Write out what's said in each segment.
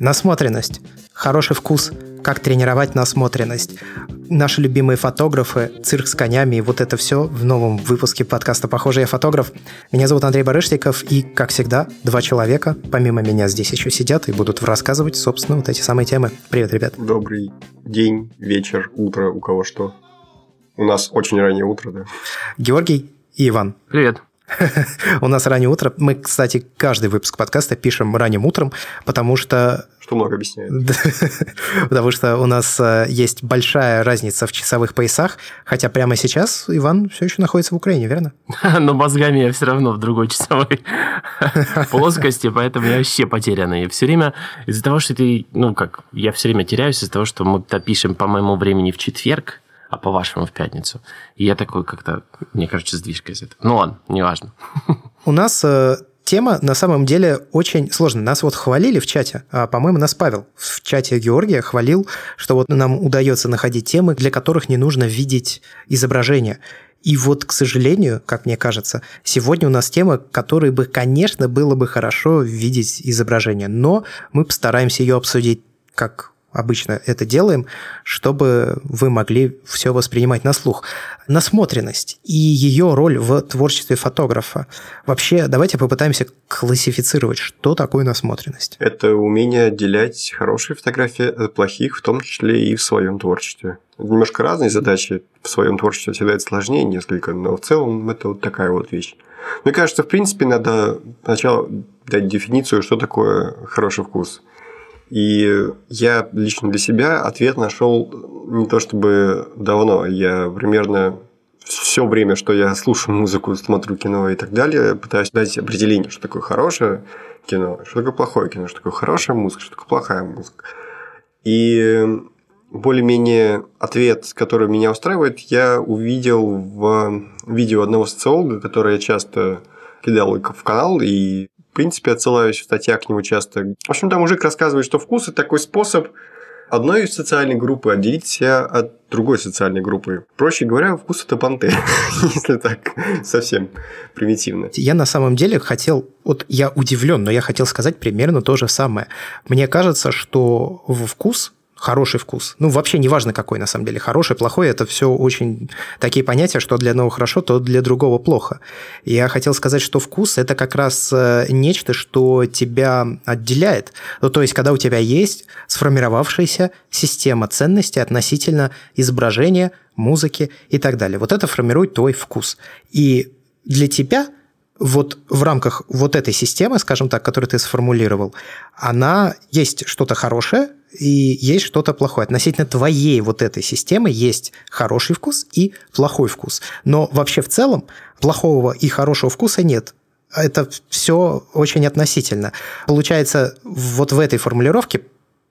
Насмотренность. Хороший вкус. Как тренировать насмотренность. Наши любимые фотографы, цирк с конями и вот это все в новом выпуске подкаста «Похоже, я фотограф». Меня зовут Андрей Барышников, и, как всегда, два человека, помимо меня, здесь еще сидят и будут рассказывать, собственно, вот эти самые темы. Привет, ребят. Добрый день, вечер, утро, у кого что. У нас очень раннее утро, да. Георгий и Иван. Привет. У нас раннее утро. Мы, кстати, каждый выпуск подкаста пишем ранним утром, потому что... Что много объясняет. потому что у нас э, есть большая разница в часовых поясах, хотя прямо сейчас Иван все еще находится в Украине, верно? Но мозгами я все равно в другой часовой плоскости, поэтому я вообще потерянный. Все время из-за того, что ты, ну как, я все время теряюсь из-за того, что мы пишем по моему времени в четверг, а по-вашему в пятницу. И я такой как-то, мне кажется, сдвижка из этого. Ну ладно, неважно. У нас э, тема на самом деле очень сложная. Нас вот хвалили в чате, а, по-моему, нас Павел в чате Георгия хвалил, что вот нам удается находить темы, для которых не нужно видеть изображение. И вот, к сожалению, как мне кажется, сегодня у нас тема, которой бы, конечно, было бы хорошо видеть изображение, но мы постараемся ее обсудить как обычно это делаем, чтобы вы могли все воспринимать на слух. Насмотренность и ее роль в творчестве фотографа. Вообще, давайте попытаемся классифицировать, что такое насмотренность. Это умение отделять хорошие фотографии от плохих, в том числе и в своем творчестве. Немножко разные задачи в своем творчестве всегда это сложнее несколько, но в целом это вот такая вот вещь. Мне кажется, в принципе, надо сначала дать дефиницию, что такое хороший вкус – и я лично для себя ответ нашел не то чтобы давно. Я примерно все время, что я слушаю музыку, смотрю кино и так далее, пытаюсь дать определение, что такое хорошее кино, что такое плохое кино, что такое хорошая музыка, что такое плохая музыка. И более-менее ответ, который меня устраивает, я увидел в видео одного социолога, которое я часто кидал в канал, и принципе, отсылаюсь в статьях к нему часто. В общем, там мужик рассказывает, что вкус – это такой способ одной социальной группы отделить себя от другой социальной группы. Проще говоря, вкус это понты, если так совсем примитивно. Я на самом деле хотел, вот я удивлен, но я хотел сказать примерно то же самое. Мне кажется, что вкус хороший вкус. Ну, вообще не важно, какой на самом деле. Хороший, плохой – это все очень такие понятия, что для одного хорошо, то для другого плохо. Я хотел сказать, что вкус – это как раз э, нечто, что тебя отделяет. Ну, то есть, когда у тебя есть сформировавшаяся система ценностей относительно изображения, музыки и так далее. Вот это формирует твой вкус. И для тебя вот в рамках вот этой системы, скажем так, которую ты сформулировал, она есть что-то хорошее, и есть что-то плохое. Относительно твоей вот этой системы есть хороший вкус и плохой вкус. Но вообще в целом плохого и хорошего вкуса нет. Это все очень относительно. Получается, вот в этой формулировке,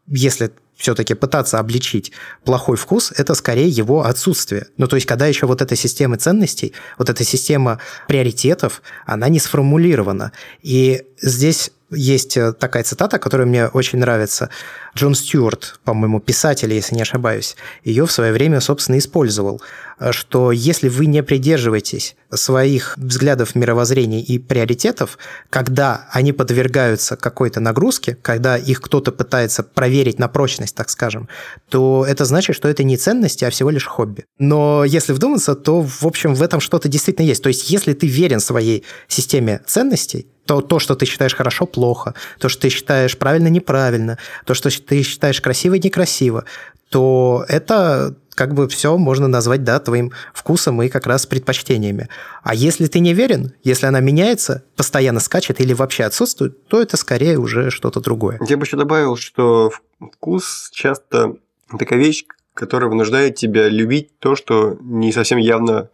если все-таки пытаться обличить плохой вкус, это скорее его отсутствие. Ну, то есть, когда еще вот эта система ценностей, вот эта система приоритетов, она не сформулирована. И здесь есть э, такая цитата, которая мне очень нравится. Джон Стюарт, по-моему, писатель, если не ошибаюсь, ее в свое время, собственно, использовал, э, что если вы не придерживаетесь своих взглядов, мировоззрений и приоритетов, когда они подвергаются какой-то нагрузке, когда их кто-то пытается проверить на прочность, так скажем, то это значит, что это не ценности, а всего лишь хобби. Но если вдуматься, то, в общем, в этом что-то действительно есть. То есть, если ты верен своей системе ценностей, то, то, что ты считаешь хорошо, плохо, то, что ты считаешь правильно, неправильно, то, что ты считаешь красиво, некрасиво, то это как бы все можно назвать, да, твоим вкусом и как раз предпочтениями. А если ты не верен, если она меняется, постоянно скачет или вообще отсутствует, то это скорее уже что-то другое. Я бы еще добавил, что вкус часто такая вещь, которая вынуждает тебя любить то, что не совсем явно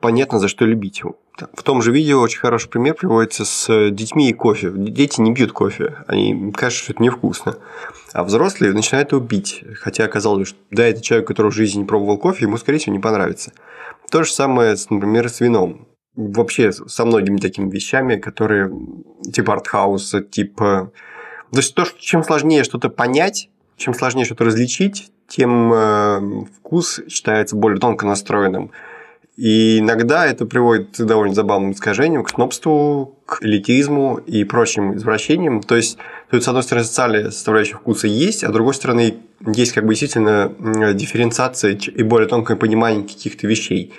понятно, за что любить. В том же видео очень хороший пример приводится с детьми и кофе. Дети не пьют кофе, они кажется, что это невкусно. А взрослые начинают его пить. Хотя оказалось, что да, это человек, который в жизни не пробовал кофе, ему, скорее всего, не понравится. То же самое, например, с вином. Вообще со многими такими вещами, которые типа артхауса, типа... То есть то, что чем сложнее что-то понять, чем сложнее что-то различить, тем э, вкус считается более тонко настроенным. И иногда это приводит к довольно забавным искажениям, к снобству, к элитизму и прочим извращениям. То есть, тут, с одной стороны, социальная составляющая вкуса есть, а с другой стороны, есть как бы действительно дифференциация и более тонкое понимание каких-то вещей.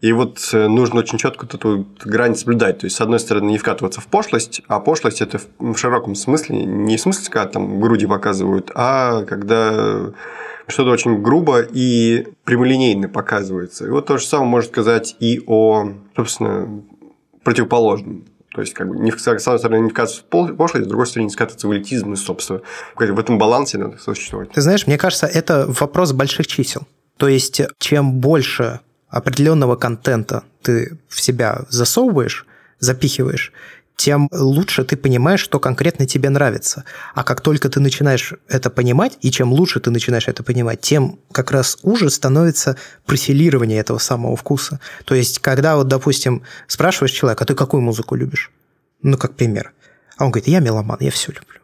И вот э, нужно очень четко эту грань соблюдать. То есть, с одной стороны, не вкатываться в пошлость, а пошлость это в широком смысле, не в смысле, когда там груди показывают, а когда что-то очень грубо и прямолинейно показывается. И вот то же самое можно сказать и о, собственно, противоположном. То есть, как бы, не, с одной стороны, не вкатываться в пошлость, с другой стороны, не скатываться в элитизм и, собственно, в этом балансе надо существовать. Ты знаешь, мне кажется, это вопрос больших чисел. То есть, чем больше определенного контента ты в себя засовываешь, запихиваешь, тем лучше ты понимаешь, что конкретно тебе нравится. А как только ты начинаешь это понимать, и чем лучше ты начинаешь это понимать, тем как раз уже становится профилирование этого самого вкуса. То есть, когда вот, допустим, спрашиваешь человека, а ты какую музыку любишь? Ну, как пример. А он говорит, я меломан, я все люблю.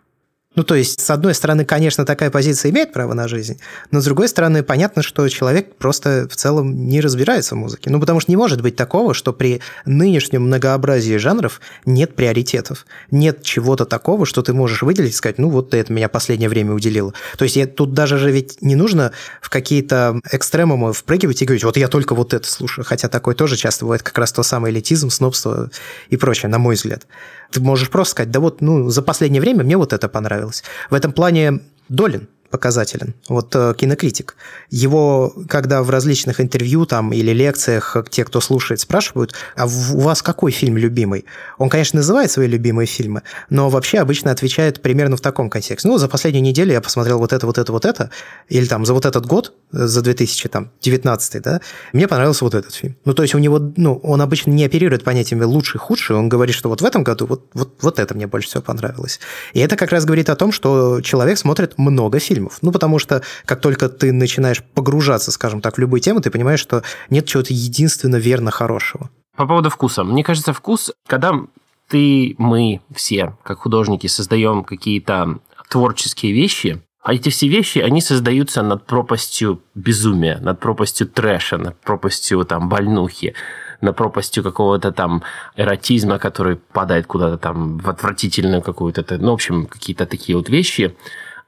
Ну, то есть, с одной стороны, конечно, такая позиция имеет право на жизнь, но с другой стороны, понятно, что человек просто в целом не разбирается в музыке. Ну, потому что не может быть такого, что при нынешнем многообразии жанров нет приоритетов, нет чего-то такого, что ты можешь выделить и сказать, ну, вот это меня последнее время уделило. То есть, я, тут даже же ведь не нужно в какие-то экстремумы впрыгивать и говорить, вот я только вот это слушаю, хотя такое тоже часто бывает как раз то самое элитизм, снобство и прочее, на мой взгляд. Ты можешь просто сказать, да вот, ну, за последнее время мне вот это понравилось. В этом плане Долин показателен. Вот э, кинокритик. Его, когда в различных интервью там или лекциях те, кто слушает, спрашивают, а у вас какой фильм любимый? Он, конечно, называет свои любимые фильмы, но вообще обычно отвечает примерно в таком контексте. Ну, за последнюю неделю я посмотрел вот это, вот это, вот это, или там за вот этот год, за 2019, да, мне понравился вот этот фильм. Ну, то есть у него, ну, он обычно не оперирует понятиями лучший, худший, он говорит, что вот в этом году вот, вот, вот это мне больше всего понравилось. И это как раз говорит о том, что человек смотрит много фильмов фильмов. Ну, потому что как только ты начинаешь погружаться, скажем так, в любую тему, ты понимаешь, что нет чего-то единственно верно хорошего. По поводу вкуса. Мне кажется, вкус, когда ты, мы все, как художники, создаем какие-то творческие вещи, а эти все вещи, они создаются над пропастью безумия, над пропастью трэша, над пропастью там больнухи, над пропастью какого-то там эротизма, который падает куда-то там в отвратительную какую-то, ну, в общем, какие-то такие вот вещи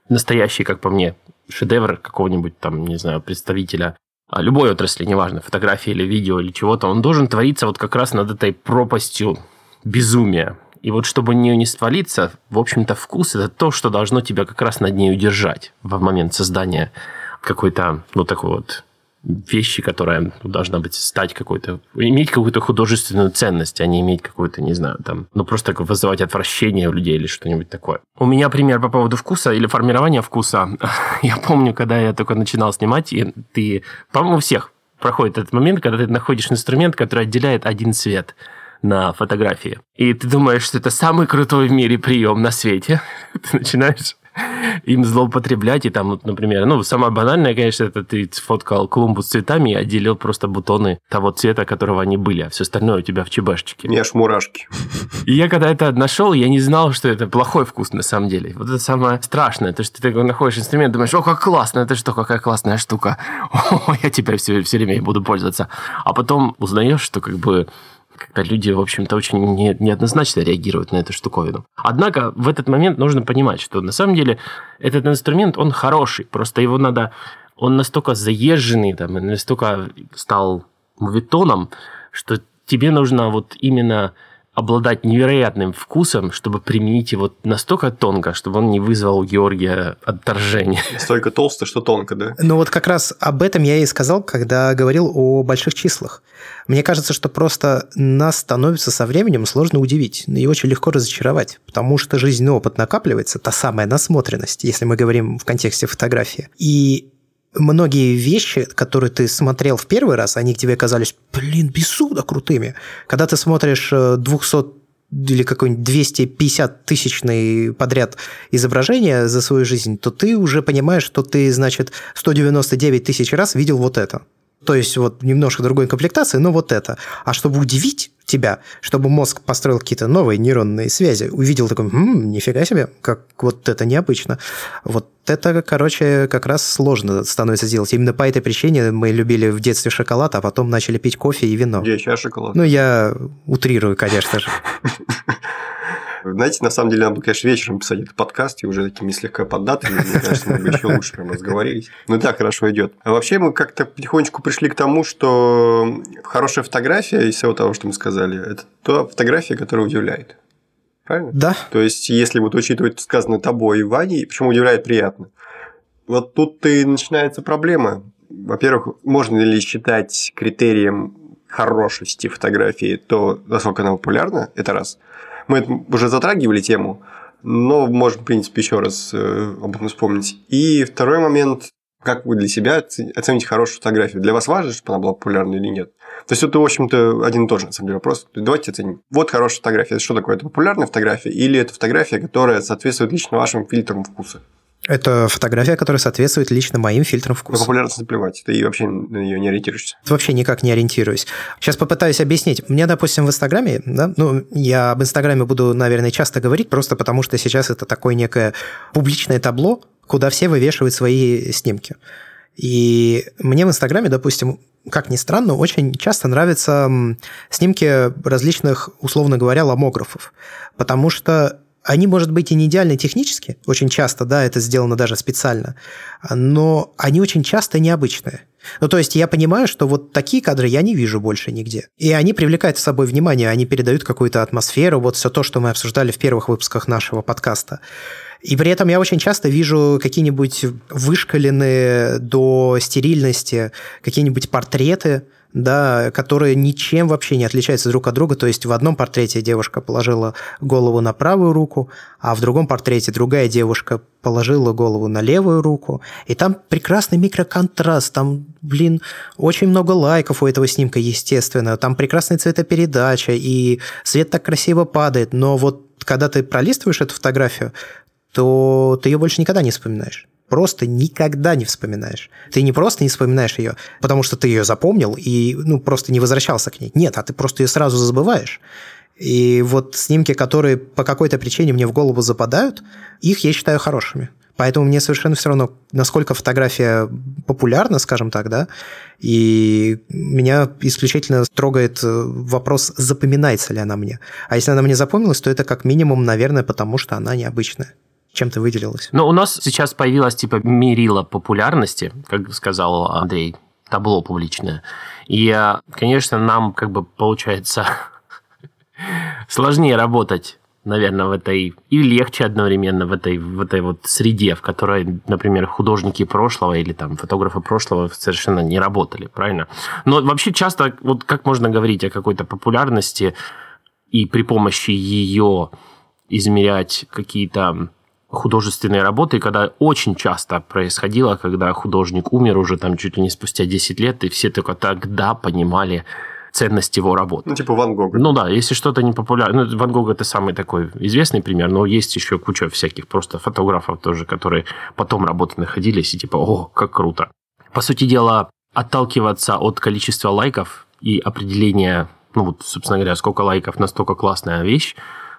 настоящий, как по мне, шедевр какого-нибудь там, не знаю, представителя а, любой отрасли, неважно, фотографии или видео или чего-то, он должен твориться вот как раз над этой пропастью безумия. И вот чтобы в нее не свалиться, в общем-то, вкус – это то, что должно тебя как раз над ней удержать в момент создания какой-то, ну, такой вот вещи, которая должна быть стать какой-то, иметь какую-то художественную ценность, а не иметь какую-то, не знаю, там, ну просто вызывать отвращение у людей или что-нибудь такое. У меня пример по поводу вкуса или формирования вкуса. Я помню, когда я только начинал снимать, и ты, по-моему, у всех проходит этот момент, когда ты находишь инструмент, который отделяет один цвет на фотографии. И ты думаешь, что это самый крутой в мире прием на свете. Ты начинаешь им злоупотреблять. И там, например, ну, самое банальное, конечно, это ты сфоткал клумбу с цветами и отделил просто бутоны того цвета, которого они были, а все остальное у тебя в чебашечке. Не аж мурашки. И я когда это нашел, я не знал, что это плохой вкус на самом деле. Вот это самое страшное, то, что ты находишь инструмент, думаешь, о, как классно, это что, какая классная штука. О, я теперь все, все время буду пользоваться. А потом узнаешь, что как бы когда люди, в общем-то, очень не, неоднозначно реагируют на эту штуковину. Однако в этот момент нужно понимать, что на самом деле этот инструмент, он хороший, просто его надо... Он настолько заезженный, там, настолько стал мувитоном, что тебе нужно вот именно обладать невероятным вкусом, чтобы применить его настолько тонко, чтобы он не вызвал у Георгия отторжения. Настолько толсто, что тонко, да? Ну вот как раз об этом я и сказал, когда говорил о больших числах. Мне кажется, что просто нас становится со временем сложно удивить и очень легко разочаровать, потому что жизненный опыт накапливается, та самая насмотренность, если мы говорим в контексте фотографии. И многие вещи, которые ты смотрел в первый раз, они тебе казались, блин, безумно крутыми. Когда ты смотришь 200 э, или какой-нибудь 250 тысячный подряд изображение за свою жизнь, то ты уже понимаешь, что ты, значит, 199 тысяч раз видел вот это. То есть вот немножко другой комплектации, но вот это. А чтобы удивить тебя, чтобы мозг построил какие-то новые нейронные связи, увидел такой, м-м, нифига себе, как вот это необычно. Вот это, короче, как раз сложно становится сделать. Именно по этой причине мы любили в детстве шоколад, а потом начали пить кофе и вино. Я сейчас шоколад. Ну, я утрирую, конечно же. Знаете, на самом деле, надо бы, конечно, вечером писать этот подкаст, и уже такими слегка поддатыми, мне кажется, мы бы еще лучше прям разговорились. Ну, так хорошо идет. А вообще мы как-то потихонечку пришли к тому, что хорошая фотография из всего того, что мы сказали, это та фотография, которая удивляет. Правильно? Да. То есть, если вот учитывать сказанное тобой и Ваней, почему удивляет приятно? Вот тут и начинается проблема. Во-первых, можно ли считать критерием хорошести фотографии то, насколько она популярна, это раз – мы уже затрагивали тему, но можем, в принципе, еще раз э, об этом вспомнить. И второй момент, как вы для себя оцените хорошую фотографию? Для вас важно, чтобы она была популярна или нет? То есть это, в общем-то, один и тот же, на самом деле, вопрос. Давайте оценим. Вот хорошая фотография. Что такое? Это популярная фотография или это фотография, которая соответствует лично вашим фильтрам вкуса? Это фотография, которая соответствует лично моим фильтрам вкуса. На популярность наплевать, ты вообще на нее не ориентируешься. Вообще никак не ориентируюсь. Сейчас попытаюсь объяснить. Мне, допустим, в Инстаграме, да, ну, я об Инстаграме буду, наверное, часто говорить, просто потому что сейчас это такое некое публичное табло, куда все вывешивают свои снимки. И мне в Инстаграме, допустим, как ни странно, очень часто нравятся снимки различных, условно говоря, ломографов. Потому что они, может быть, и не идеальны технически, очень часто, да, это сделано даже специально, но они очень часто необычные. Ну, то есть я понимаю, что вот такие кадры я не вижу больше нигде. И они привлекают с собой внимание, они передают какую-то атмосферу, вот все то, что мы обсуждали в первых выпусках нашего подкаста. И при этом я очень часто вижу какие-нибудь вышкаленные до стерильности какие-нибудь портреты, да, которые ничем вообще не отличаются друг от друга. То есть в одном портрете девушка положила голову на правую руку, а в другом портрете другая девушка положила голову на левую руку. И там прекрасный микроконтраст, там, блин, очень много лайков у этого снимка, естественно. Там прекрасная цветопередача, и свет так красиво падает. Но вот когда ты пролистываешь эту фотографию, то ты ее больше никогда не вспоминаешь просто никогда не вспоминаешь. Ты не просто не вспоминаешь ее, потому что ты ее запомнил и ну, просто не возвращался к ней. Нет, а ты просто ее сразу забываешь. И вот снимки, которые по какой-то причине мне в голову западают, их я считаю хорошими. Поэтому мне совершенно все равно, насколько фотография популярна, скажем так, да, и меня исключительно трогает э, вопрос, запоминается ли она мне. А если она мне запомнилась, то это как минимум, наверное, потому что она необычная чем ты выделилась? Ну, у нас сейчас появилась типа мерила популярности, как сказал Андрей, табло публичное. И, э, конечно, нам как бы получается сложнее работать наверное, в этой и легче одновременно в этой в этой вот среде, в которой, например, художники прошлого или там фотографы прошлого совершенно не работали, правильно? Но вообще часто вот как можно говорить о какой-то популярности и при помощи ее измерять какие-то художественные работы, когда очень часто происходило, когда художник умер уже там чуть ли не спустя 10 лет, и все только тогда понимали ценность его работы. Ну, типа Ван Гога. Ну да, если что-то не популярно. Ну, Ван Гога это самый такой известный пример, но есть еще куча всяких просто фотографов тоже, которые потом работы находились, и типа, о, как круто. По сути дела, отталкиваться от количества лайков и определения, ну вот, собственно говоря, сколько лайков, настолько классная вещь,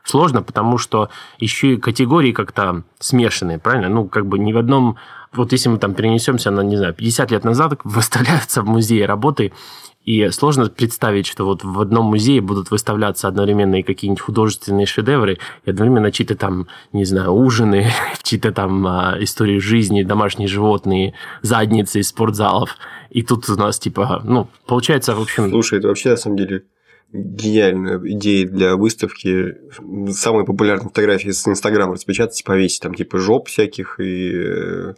сложно, потому что еще и категории как-то смешанные, правильно? Ну, как бы ни в одном... Вот если мы там перенесемся на, не знаю, 50 лет назад, выставляются в музее работы, и сложно представить, что вот в одном музее будут выставляться одновременно и какие-нибудь художественные шедевры, и одновременно чьи-то там, не знаю, ужины, чьи-то там а, истории жизни, домашние животные, задницы из спортзалов. И тут у нас, типа, ну, получается, в общем... Слушай, это вообще, на самом деле, гениальная идея для выставки. Самые популярные фотографии с Инстаграма распечатать и повесить. Там типа жоп всяких и э,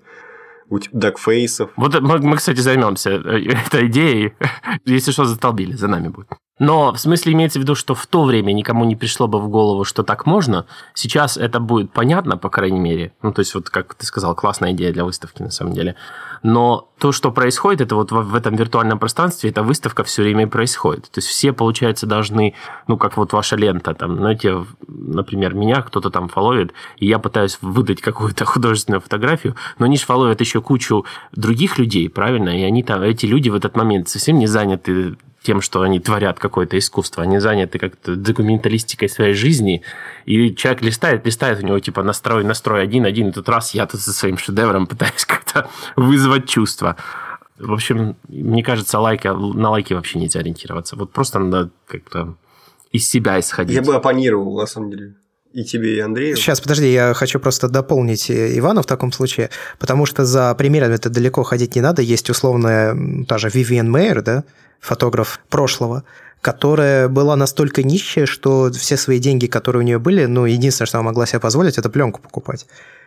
дакфейсов. Вот мы, мы, кстати, займемся э, этой идеей. Если что, застолбили, за нами будет. Но в смысле имеется в виду, что в то время никому не пришло бы в голову, что так можно. Сейчас это будет понятно, по крайней мере. Ну, то есть, вот как ты сказал, классная идея для выставки на самом деле. Но то, что происходит, это вот в, этом виртуальном пространстве, эта выставка все время происходит. То есть все, получается, должны, ну, как вот ваша лента, там, знаете, например, меня кто-то там фоловит, и я пытаюсь выдать какую-то художественную фотографию, но они же фоловят еще кучу других людей, правильно? И они там, эти люди в этот момент совсем не заняты тем, что они творят какое-то искусство. Они заняты как-то документалистикой своей жизни. И человек листает, листает, у него типа настрой, настрой один, один. И тут раз я тут со своим шедевром пытаюсь как-то вызвать чувство. В общем, мне кажется, лайки, на лайки вообще нельзя ориентироваться. Вот просто надо как-то из себя исходить. Я бы оппонировал, на самом деле. И тебе, и Андрею. Сейчас, подожди, я хочу просто дополнить Ивана в таком случае, потому что за примерами это далеко ходить не надо. Есть условная та же Вивиан Мейер, да, фотограф прошлого, которая была настолько нищая, что все свои деньги, которые у нее были, ну, единственное, что она могла себе позволить, это пленку покупать.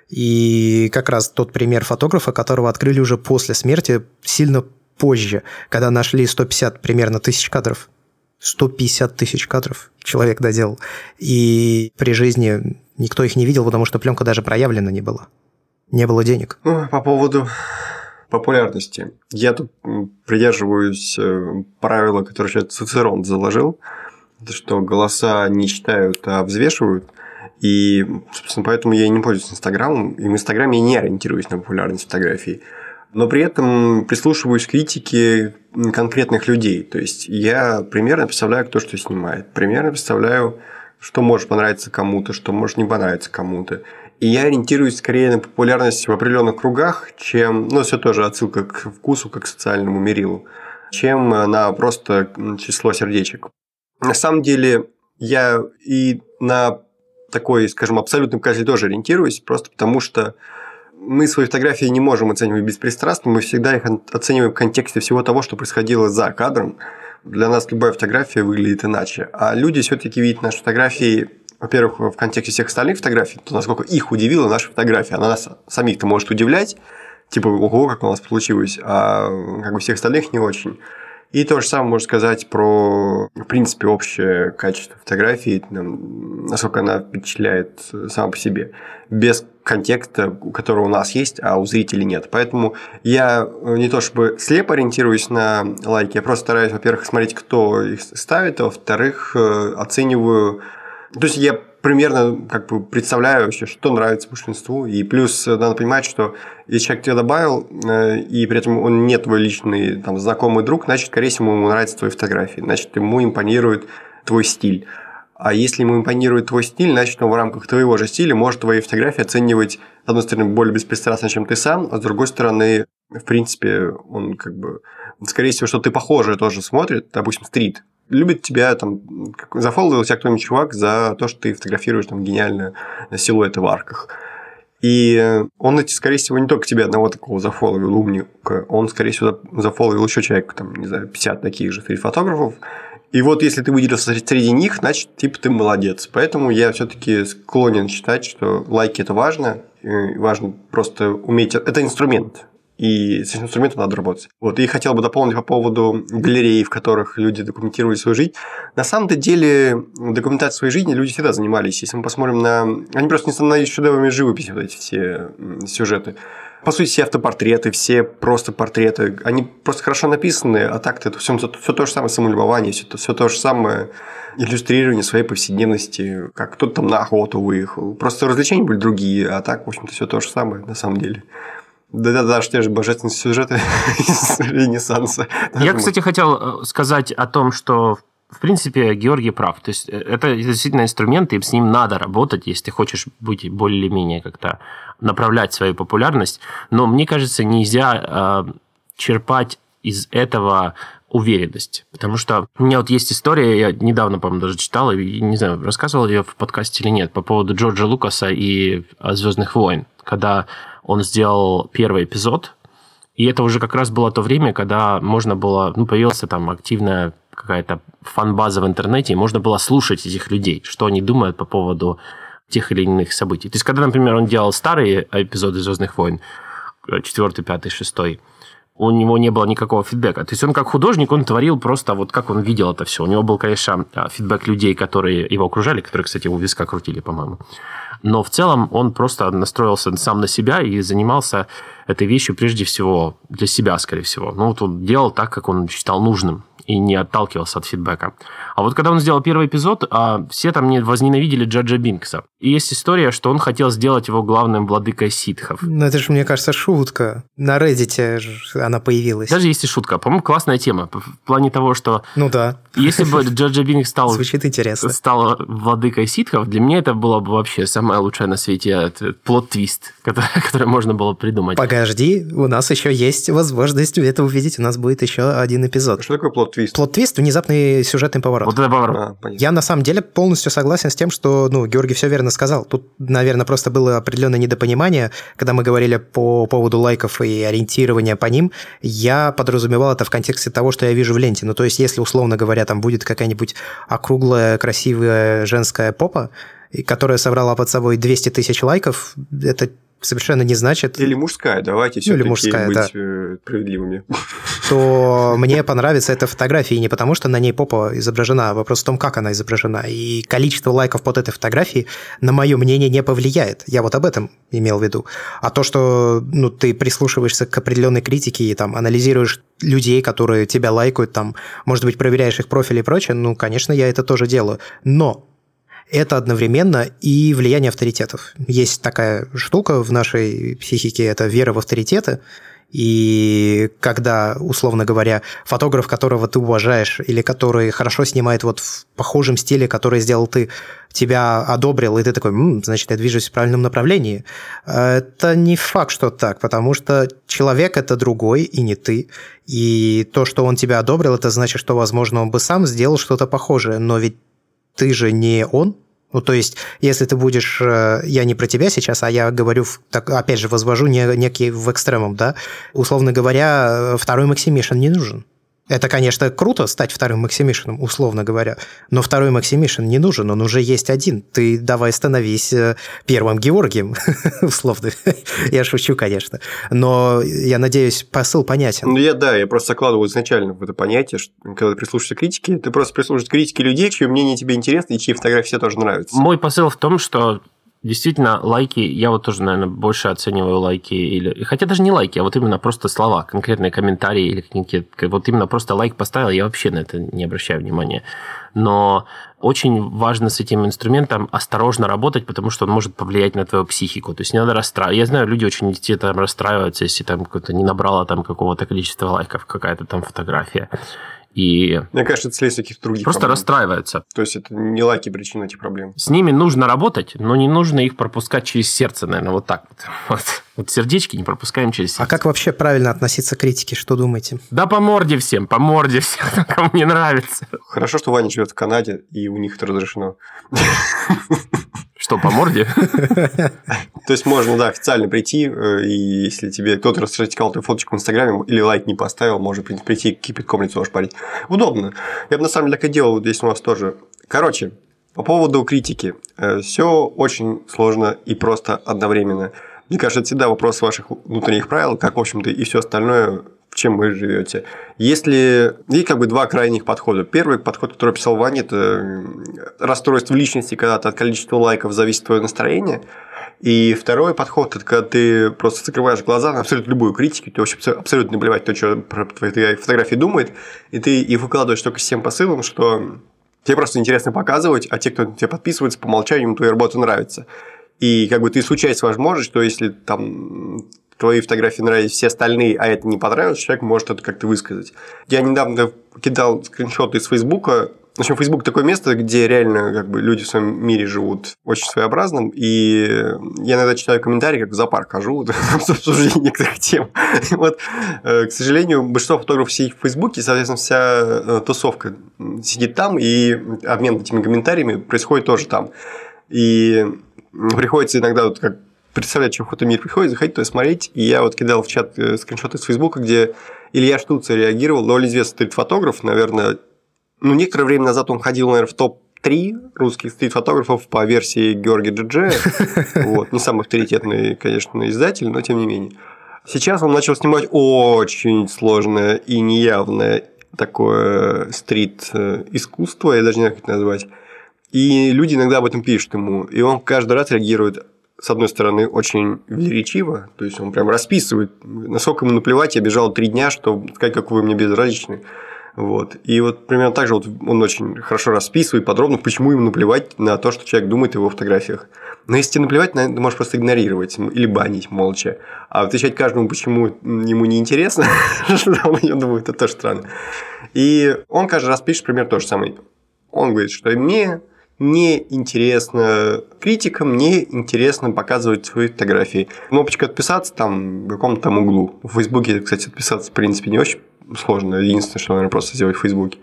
И как раз тот пример фотографа, которого открыли уже после смерти, сильно позже, когда нашли 150 примерно тысяч кадров. 150 тысяч кадров человек доделал. И при жизни никто их не видел, потому что пленка даже проявлена не была. Не было денег. По поводу популярности. Я тут придерживаюсь э, правила, которое сейчас Цицерон заложил, что голоса не читают, а взвешивают. И, собственно, поэтому я и не пользуюсь Инстаграмом. И в Инстаграме я не ориентируюсь на популярность фотографий. Но при этом прислушиваюсь к критике конкретных людей. То есть я примерно представляю, кто что снимает. Примерно представляю, что может понравиться кому-то, что может не понравиться кому-то. И я ориентируюсь скорее на популярность в определенных кругах, чем, ну, все тоже отсылка к вкусу, как к социальному мерилу, чем на просто число сердечек. На самом деле, я и на такой, скажем, абсолютный показатель тоже ориентируюсь, просто потому что мы свои фотографии не можем оценивать беспристрастно, мы всегда их оцениваем в контексте всего того, что происходило за кадром. Для нас любая фотография выглядит иначе. А люди все-таки видят наши фотографии во-первых, в контексте всех остальных фотографий, то насколько их удивила наша фотография. Она нас самих-то может удивлять, типа, ого, как у нас получилось, а как бы всех остальных не очень. И то же самое можно сказать про, в принципе, общее качество фотографии, насколько она впечатляет сама по себе, без контекста, который у нас есть, а у зрителей нет. Поэтому я не то чтобы слепо ориентируюсь на лайки, я просто стараюсь, во-первых, смотреть, кто их ставит, а во-вторых, э, оцениваю то есть я примерно как бы представляю вообще, что нравится большинству. И плюс э, надо понимать, что если человек тебя добавил, э, и при этом он не твой личный там, знакомый друг, значит, скорее всего, ему нравятся твои фотографии. Значит, ему импонирует твой стиль. А если ему импонирует твой стиль, значит, он в рамках твоего же стиля может твои фотографии оценивать, с одной стороны, более беспристрастно, чем ты сам, а с другой стороны, в принципе, он как бы, скорее всего, что ты похожее тоже смотрит, допустим, стрит любит тебя, там, зафолловил тебя кто-нибудь чувак за то, что ты фотографируешь там гениальные силуэты в арках. И он, скорее всего, не только тебя одного такого зафолловил умника, он, скорее всего, зафолловил еще человек, там, не знаю, 50 таких же фотографов. И вот если ты выделился среди них, значит, типа, ты молодец. Поэтому я все-таки склонен считать, что лайки – это важно. Важно просто уметь... Это инструмент и с этим инструментом надо работать. Вот, и хотел бы дополнить по поводу галерей, в которых люди документировали свою жизнь. На самом-то деле, документацией своей жизни люди всегда занимались. Если мы посмотрим на... Они просто не становились шедеврами живописи, вот эти все сюжеты. По сути, все автопортреты, все просто портреты, они просто хорошо написаны, а так-то это все, все то же самое самолюбование, все, все то же самое иллюстрирование своей повседневности, как кто-то там на охоту выехал. Просто развлечения были другие, а так, в общем-то, все то же самое на самом деле. Да-да-да, те же божественные сюжеты из Ренессанса. Я, кстати, хотел э, сказать о том, что в принципе, Георгий прав. То есть, э, это действительно инструмент, и с ним надо работать, если ты хочешь быть более-менее как-то направлять свою популярность. Но мне кажется, нельзя э, черпать из этого уверенность. Потому что у меня вот есть история, я недавно, по-моему, даже читал, и не знаю, рассказывал я в подкасте или нет, по поводу Джорджа Лукаса и «Звездных войн», когда он сделал первый эпизод, и это уже как раз было то время, когда можно было, ну, появилась там активная какая-то фан-база в интернете, и можно было слушать этих людей, что они думают по поводу тех или иных событий. То есть, когда, например, он делал старые эпизоды «Звездных войн», четвертый, пятый, шестой, у него не было никакого фидбэка. То есть он как художник, он творил просто вот как он видел это все. У него был, конечно, фидбэк людей, которые его окружали, которые, кстати, у виска крутили, по-моему. Но в целом он просто настроился сам на себя и занимался этой вещью прежде всего для себя, скорее всего. Ну, вот он делал так, как он считал нужным и не отталкивался от фидбэка. А вот когда он сделал первый эпизод, а, все там не возненавидели Джаджа Бинкса. И есть история, что он хотел сделать его главным владыкой ситхов. Ну, это же, мне кажется, шутка. На Reddit она появилась. Даже если шутка. По-моему, классная тема. В плане того, что... Ну да. Если бы Джаджа Бинкс стал... Звучит интересно. Стал владыкой ситхов, для меня это было бы вообще самое лучшее на свете plot twist, который, который можно было придумать. Подожди, у нас еще есть возможность это увидеть. У нас будет еще один эпизод. Что такое plot twist? Plot twist – внезапный сюжетный поворот. Вот это поворот. А, Я на самом деле полностью согласен с тем, что, ну, Георгий все верно сказал. Тут, наверное, просто было определенное недопонимание, когда мы говорили по поводу лайков и ориентирования по ним. Я подразумевал это в контексте того, что я вижу в ленте. Ну, то есть, если, условно говоря, там будет какая-нибудь округлая, красивая женская попа, которая собрала под собой 200 тысяч лайков, это совершенно не значит... Или мужская, давайте все Или мужская, быть да. Э, справедливыми. То мне понравится эта фотография не потому, что на ней попа изображена, а вопрос в том, как она изображена. И количество лайков под этой фотографией, на мое мнение, не повлияет. Я вот об этом имел в виду. А то, что ну, ты прислушиваешься к определенной критике и там анализируешь людей, которые тебя лайкают, там, может быть, проверяешь их профили и прочее, ну, конечно, я это тоже делаю. Но это одновременно и влияние авторитетов. Есть такая штука в нашей психике, это вера в авторитеты, и когда, условно говоря, фотограф, которого ты уважаешь, или который хорошо снимает вот в похожем стиле, который сделал ты, тебя одобрил, и ты такой, М, значит, я движусь в правильном направлении. Это не факт, что так, потому что человек – это другой, и не ты. И то, что он тебя одобрил, это значит, что, возможно, он бы сам сделал что-то похожее, но ведь ты же не он, ну, то есть, если ты будешь, э, я не про тебя сейчас, а я говорю, так, опять же, возвожу не, некий в экстремум, да, условно говоря, э, второй Максимишин не нужен. Это, конечно, круто стать вторым Максимишином, условно говоря, но второй Максимишин не нужен, он уже есть один. Ты давай становись э, первым Георгием, условно. я шучу, конечно. Но я надеюсь, посыл понятен. Ну, я, да, я просто закладываю изначально в это понятие, что когда ты прислушаешься к критике, ты просто прислушаешься к критике людей, чье мнение тебе интересно и чьи фотографии тебе тоже нравятся. Мой посыл в том, что Действительно, лайки, я вот тоже, наверное, больше оцениваю лайки, или хотя даже не лайки, а вот именно просто слова, конкретные комментарии или какие-то, вот именно просто лайк поставил, я вообще на это не обращаю внимания. Но очень важно с этим инструментом осторожно работать, потому что он может повлиять на твою психику. То есть не надо расстраиваться. Я знаю, люди очень там расстраиваются, если там какое-то не набрало там какого-то количества лайков какая-то там фотография. И Мне кажется, это следствие каких-то других просто проблем. расстраиваются. То есть это не лайки причина этих проблем. С ними нужно работать, но не нужно их пропускать через сердце, наверное, вот так вот. Вот, вот сердечки не пропускаем через сердце. А как вообще правильно относиться к критике, что думаете? Да по морде всем, по морде всем, кому не нравится. Хорошо, что Ваня живет в Канаде, и у них это разрешено. Что, по морде? То есть можно, да, официально прийти, э, и если тебе кто-то раскритиковал твою фоточку в Инстаграме или лайк не поставил, можно прийти кипятком лицо ошпарить. Удобно. Я бы на самом деле так и делал, здесь у нас тоже. Короче, по поводу критики. Все очень сложно и просто одновременно. Мне кажется, это всегда вопрос ваших внутренних правил, как, в общем-то, и все остальное чем вы живете. Если есть как бы два крайних подхода. Первый подход, который писал Ваня, это расстройство личности, когда от количества лайков зависит твое настроение. И второй подход, это когда ты просто закрываешь глаза на абсолютно любую критику, тебе вообще абсолютно не плевать, кто что про твои фотографии думает, и ты их выкладываешь только с тем посылом, что тебе просто интересно показывать, а те, кто тебе подписывается, по умолчанию, им твоя работа нравится. И как бы ты исключаешь возможность, что если там твои фотографии нравились все остальные, а это не понравилось, человек может это как-то высказать. Я недавно кидал скриншоты из Фейсбука, в общем, Facebook такое место, где реально как бы люди в своем мире живут очень своеобразным, и я иногда читаю комментарии, как в зоопарк хожу, с обсуждением некоторых тем. вот, э, к сожалению, большинство фотографов сидит в Фейсбуке, соответственно, вся э, тусовка сидит там, и обмен этими комментариями происходит тоже там. И приходится иногда вот как представлять, что в какой-то мир приходит, заходить туда смотреть. И я вот кидал в чат э, скриншоты из Фейсбука, где Илья Штуцер реагировал, довольно известный стрит-фотограф, наверное. Ну, некоторое время назад он ходил, наверное, в топ три русских стрит-фотографов по версии Георгия Джиджея. Вот. Не самый авторитетный, конечно, издатель, но тем не менее. Сейчас он начал снимать очень сложное и неявное такое стрит-искусство, я даже не знаю, как это назвать. И люди иногда об этом пишут ему, и он каждый раз реагирует с одной стороны, очень велеречиво, то есть он прям расписывает, насколько ему наплевать, я бежал три дня, что сказать, как вы мне безразличны. Вот. И вот примерно так же вот он очень хорошо расписывает подробно, почему ему наплевать на то, что человек думает о его фотографиях. Но если тебе наплевать, ты можешь просто игнорировать или банить молча. А отвечать каждому, почему ему не интересно, что он нем думает, это тоже странно. И он каждый раз пишет примерно то же самое. Он говорит, что мне не интересно критикам, не интересно показывать свои фотографии. Кнопочка «Отписаться» там в каком-то там углу. В Фейсбуке, кстати, отписаться, в принципе, не очень сложно. Единственное, что, наверное, просто сделать в Фейсбуке.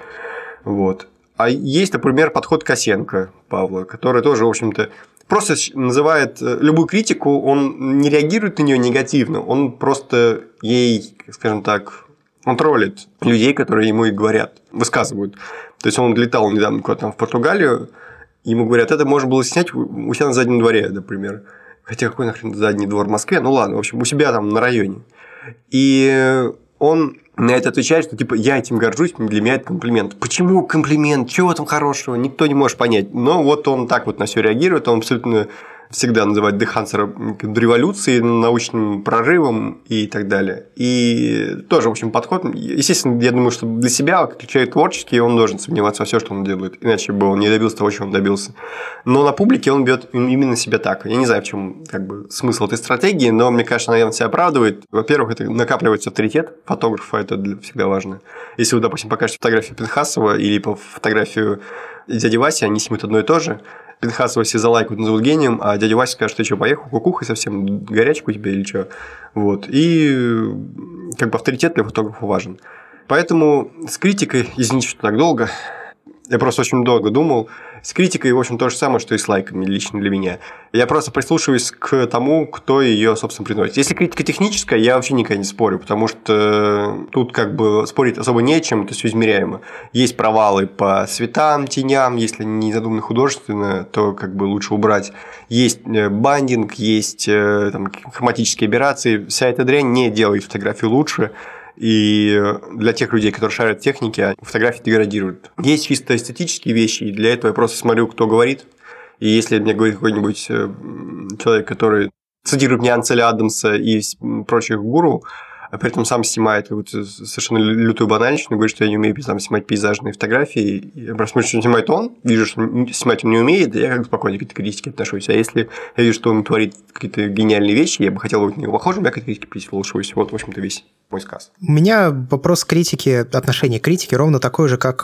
Вот. А есть, например, подход Косенко Павла, который тоже, в общем-то, просто называет э, любую критику, он не реагирует на нее негативно, он просто ей, скажем так, он троллит людей, которые ему и говорят, высказывают. То есть он летал недавно куда-то в Португалию, ему говорят, это можно было снять у себя на заднем дворе, например. Хотя какой нахрен задний двор в Москве? Ну ладно, в общем, у себя там на районе. И он на это отвечает, что типа я этим горжусь, для меня это комплимент. Почему комплимент? Чего там хорошего? Никто не может понять. Но вот он так вот на все реагирует, он абсолютно всегда называть Дехансера революцией, научным прорывом и так далее. И тоже, в общем, подход. Естественно, я думаю, что для себя, как человек творческий, он должен сомневаться во все, что он делает. Иначе бы он не добился того, чего он добился. Но на публике он бьет именно себя так. Я не знаю, в чем как бы, смысл этой стратегии, но мне кажется, наверное, себя оправдывает. Во-первых, это накапливается авторитет фотографа, это всегда важно. Если вы, допустим, покажете фотографию Пинхасова или по фотографию дяди Васи, они снимут одно и то же, Пинхасова все залайкают, назовут гением, а дядя Вася скажет, ты что, поехал кукухой совсем, горячку тебе или что? Вот. И как бы авторитет для фотографа важен. Поэтому с критикой, извините, что так долго, я просто очень долго думал. С критикой, в общем, то же самое, что и с лайками лично для меня. Я просто прислушиваюсь к тому, кто ее, собственно, приносит. Если критика техническая, я вообще никогда не спорю, потому что тут как бы спорить особо не о чем, это все измеряемо. Есть провалы по цветам, теням, если они не задуманы художественно, то как бы лучше убрать. Есть э, бандинг, есть э, там, хроматические операции. Вся эта дрянь не делает фотографию лучше. И для тех людей, которые шарят в технике, фотографии деградируют. Есть чисто эстетические вещи, и для этого я просто смотрю, кто говорит. И если мне говорит какой-нибудь э, человек, который цитирует мне Анцеля Адамса и прочих гуру, а при этом сам снимает какую-то совершенно лютую банальщину, говорит, что я не умею там, снимать пейзажные фотографии. Я просто что снимает он, вижу, что снимать он не умеет, и я как спокойно к этой критике отношусь. А если я вижу, что он творит какие-то гениальные вещи, я бы хотел быть на него похожим, я к этой критике прислушиваюсь. Вот, в общем-то, весь мой сказ. У меня вопрос критики, отношение к критике ровно такой же, как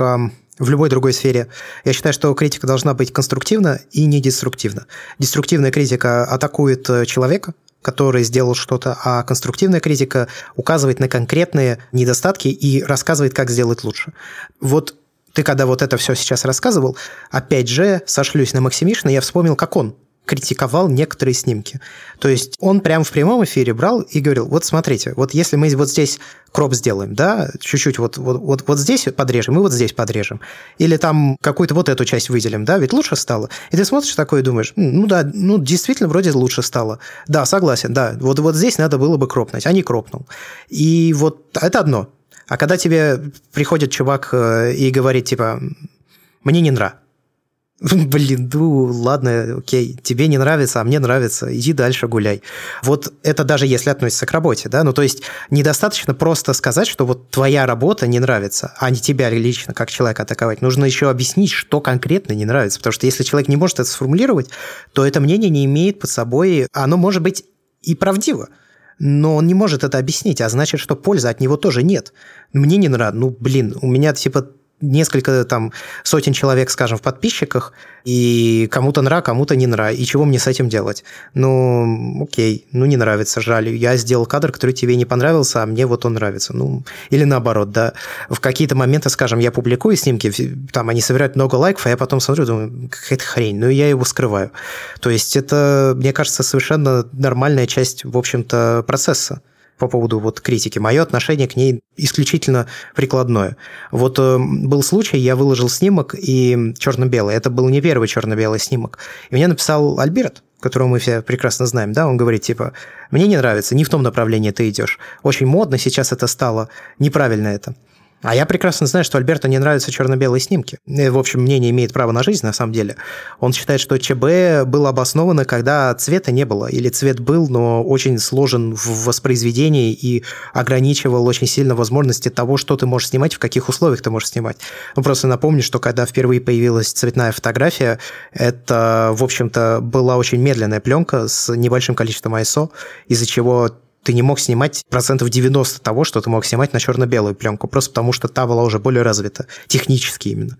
в любой другой сфере. Я считаю, что критика должна быть конструктивна и не деструктивна. Деструктивная критика атакует э, человека, который сделал что-то, а конструктивная критика указывает на конкретные недостатки и рассказывает, как сделать лучше. Вот ты когда вот это все сейчас рассказывал, опять же, сошлюсь на Максимишина, я вспомнил, как он критиковал некоторые снимки. То есть он прямо в прямом эфире брал и говорил, вот смотрите, вот если мы вот здесь кроп сделаем, да, чуть-чуть вот, вот, вот, вот здесь подрежем и вот здесь подрежем, или там какую-то вот эту часть выделим, да, ведь лучше стало. И ты смотришь такое и думаешь, ну да, ну действительно вроде лучше стало. Да, согласен, да, вот, вот здесь надо было бы кропнуть, а не кропнул. И вот это одно. А когда тебе приходит чувак э, и говорит, типа, мне не нравится, Блин, ну ладно, окей, тебе не нравится, а мне нравится, иди дальше гуляй. Вот это даже если относится к работе, да, ну то есть недостаточно просто сказать, что вот твоя работа не нравится, а не тебя лично как человека атаковать. Нужно еще объяснить, что конкретно не нравится, потому что если человек не может это сформулировать, то это мнение не имеет под собой, оно может быть и правдиво, но он не может это объяснить, а значит, что пользы от него тоже нет. Мне не нравится, ну, блин, у меня типа несколько там сотен человек, скажем, в подписчиках, и кому-то нра, кому-то не нра. И чего мне с этим делать? Ну, окей, ну не нравится, жаль. Я сделал кадр, который тебе не понравился, а мне вот он нравится. Ну, или наоборот, да. В какие-то моменты, скажем, я публикую снимки, там они собирают много лайков, а я потом смотрю, думаю, какая-то хрень, ну я его скрываю. То есть это, мне кажется, совершенно нормальная часть, в общем-то, процесса. По поводу вот критики. Мое отношение к ней исключительно прикладное. Вот э, был случай, я выложил снимок и черно-белый. Это был не первый черно-белый снимок. И мне написал Альберт, которого мы все прекрасно знаем, да, он говорит, типа, мне не нравится, не в том направлении ты идешь. Очень модно сейчас это стало, неправильно это. А я прекрасно знаю, что Альберту не нравятся черно-белые снимки. И, в общем, мнение имеет право на жизнь, на самом деле. Он считает, что ЧБ было обосновано, когда цвета не было. Или цвет был, но очень сложен в воспроизведении и ограничивал очень сильно возможности того, что ты можешь снимать, в каких условиях ты можешь снимать. Ну, просто напомню, что когда впервые появилась цветная фотография, это, в общем-то, была очень медленная пленка с небольшим количеством ISO, из-за чего ты не мог снимать процентов 90 того, что ты мог снимать на черно-белую пленку, просто потому что та была уже более развита, технически именно.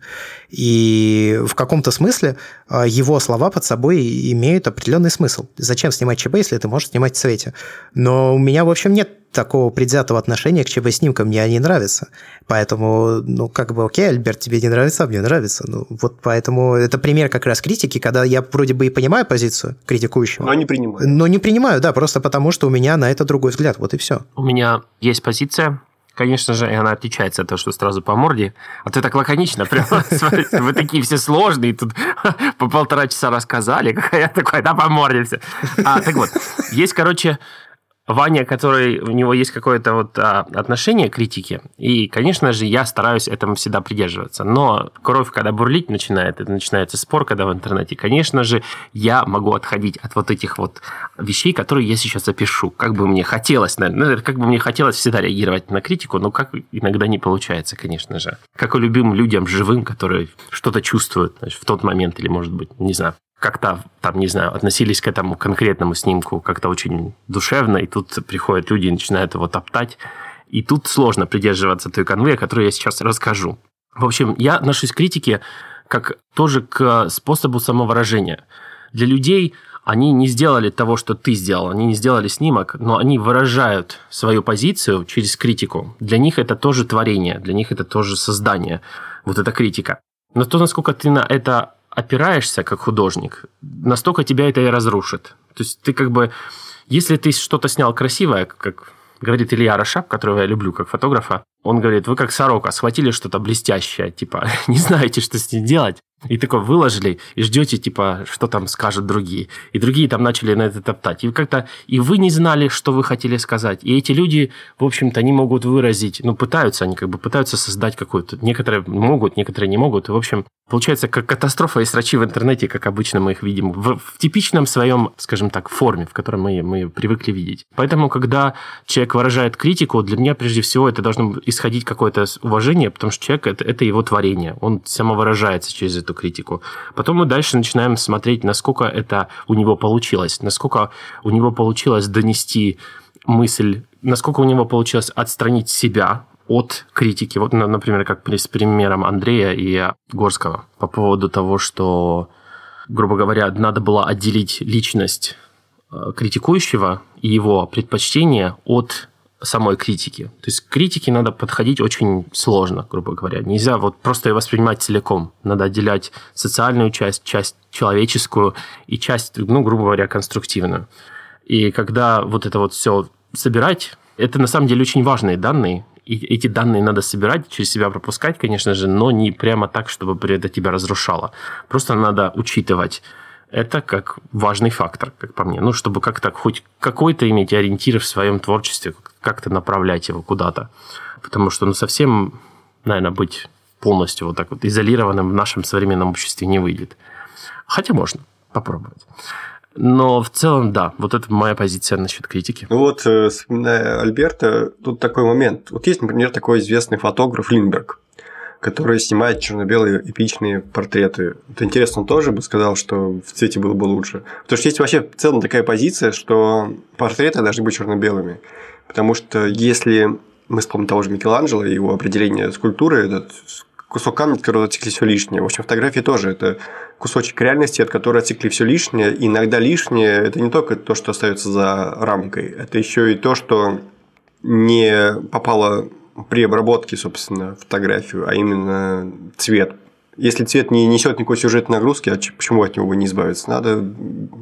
И в каком-то смысле а, его слова под собой имеют определенный смысл. Зачем снимать ЧБ, если ты можешь снимать в цвете? Но у меня, в общем, нет такого предвзятого отношения к ЧБ-снимкам, мне они нравятся. Поэтому, ну, как бы, окей, Альберт, тебе не нравится, а мне нравится. Ну, вот поэтому это пример как раз критики, когда я вроде бы и понимаю позицию критикующего. Но не принимаю. Но не принимаю, да, просто потому что у меня на это другой взгляд, вот и все. У меня есть позиция, Конечно же, и она отличается от того, что сразу по морде. А ты так лаконично, прям, вы такие все сложные, тут по полтора часа рассказали, какая я такой, да, по морде все. А, так вот, есть, короче, Ваня, который у него есть какое-то вот а, отношение к критике, и, конечно же, я стараюсь этому всегда придерживаться. Но кровь, когда бурлить начинает, это начинается спор, когда в интернете, конечно же, я могу отходить от вот этих вот вещей, которые я сейчас запишу. Как бы мне хотелось, наверное, ну, как бы мне хотелось всегда реагировать на критику, но как иногда не получается, конечно же. Как и любым людям живым, которые что-то чувствуют значит, в тот момент или, может быть, не знаю, как-то, там, не знаю, относились к этому конкретному снимку как-то очень душевно, и тут приходят люди и начинают его топтать. И тут сложно придерживаться той канвы, о которой я сейчас расскажу. В общем, я отношусь к критике как тоже к способу самовыражения. Для людей они не сделали того, что ты сделал, они не сделали снимок, но они выражают свою позицию через критику. Для них это тоже творение, для них это тоже создание, вот эта критика. Но то, насколько ты на это опираешься как художник, настолько тебя это и разрушит. То есть ты как бы, если ты что-то снял красивое, как говорит Илья Рашаб, которого я люблю как фотографа, он говорит, вы как сорока, схватили что-то блестящее, типа, не знаете, что с ним делать, и такое выложили, и ждете, типа, что там скажут другие. И другие там начали на это топтать. И как-то и вы не знали, что вы хотели сказать. И эти люди, в общем-то, они могут выразить, ну, пытаются, они как бы пытаются создать какую-то... Некоторые могут, некоторые не могут. И, в общем, получается, как катастрофа и срачи в интернете, как обычно мы их видим, в, в типичном своем, скажем так, форме, в которой мы, мы привыкли видеть. Поэтому, когда человек выражает критику, для меня, прежде всего, это должно исходить какое-то уважение, потому что человек это, это его творение. Он самовыражается через эту критику. Потом мы дальше начинаем смотреть, насколько это у него получилось, насколько у него получилось донести мысль, насколько у него получилось отстранить себя от критики. Вот, например, как с примером Андрея и Горского по поводу того, что, грубо говоря, надо было отделить личность э, критикующего и его предпочтения от самой критики. То есть к критике надо подходить очень сложно, грубо говоря. Нельзя вот просто ее воспринимать целиком. Надо отделять социальную часть, часть человеческую и часть, ну, грубо говоря, конструктивную. И когда вот это вот все собирать, это на самом деле очень важные данные. И эти данные надо собирать, через себя пропускать, конечно же, но не прямо так, чтобы это тебя разрушало. Просто надо учитывать это как важный фактор, как по мне. Ну, чтобы как-то хоть какой-то иметь ориентир в своем творчестве, как-то направлять его куда-то. Потому что, ну, совсем, наверное, быть полностью вот так вот изолированным в нашем современном обществе не выйдет. Хотя можно попробовать. Но в целом, да, вот это моя позиция насчет критики. Ну вот, э, вспоминая Альберта, тут такой момент. Вот есть, например, такой известный фотограф Линдберг который снимает черно-белые эпичные портреты. Это интересно, он тоже бы сказал, что в цвете было бы лучше. Потому что есть вообще в целом такая позиция, что портреты должны быть черно-белыми. Потому что если мы вспомним того же Микеланджело и его определение скульптуры, этот кусок камня, от которого отсекли все лишнее. В общем, фотографии тоже это кусочек реальности, от которого отсекли все лишнее. И иногда лишнее – это не только то, что остается за рамкой, это еще и то, что не попало при обработке, собственно, фотографию, а именно цвет Если цвет не несет никакой сюжетной нагрузки, а почему от него не избавиться? Надо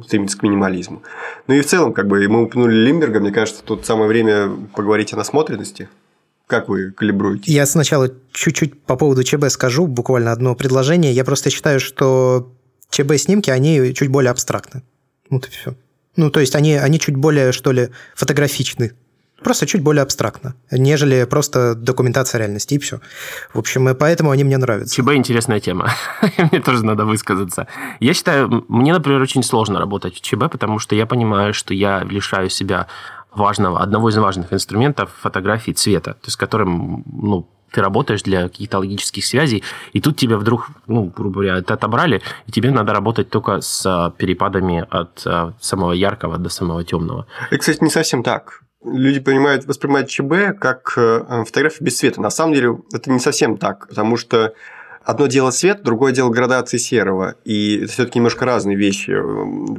стремиться к минимализму. Ну и в целом, как бы мы упомянули Лимберга, мне кажется, тут самое время поговорить о насмотренности. Как вы калибруете? Я сначала чуть-чуть по поводу ЧБ скажу, буквально одно предложение. Я просто считаю, что ЧБ-снимки, они чуть более абстрактны. Вот и все. Ну, то есть они, они чуть более, что ли, фотографичны. Просто чуть более абстрактно, нежели просто документация реальности, и все. В общем, и поэтому они мне нравятся. ЧБ интересная тема. мне тоже надо высказаться. Я считаю, мне, например, очень сложно работать в ЧБ, потому что я понимаю, что я лишаю себя важного, одного из важных инструментов фотографии цвета, то есть которым ну, ты работаешь для каких-то логических связей, и тут тебя вдруг, ну, грубо говоря, это отобрали, и тебе надо работать только с а, перепадами от а, самого яркого до самого темного. Это, кстати, не совсем так. Люди понимают, воспринимают ЧБ как э, фотографию без цвета. На самом деле это не совсем так, потому что Одно дело цвет, другое дело градации серого. И это все-таки немножко разные вещи.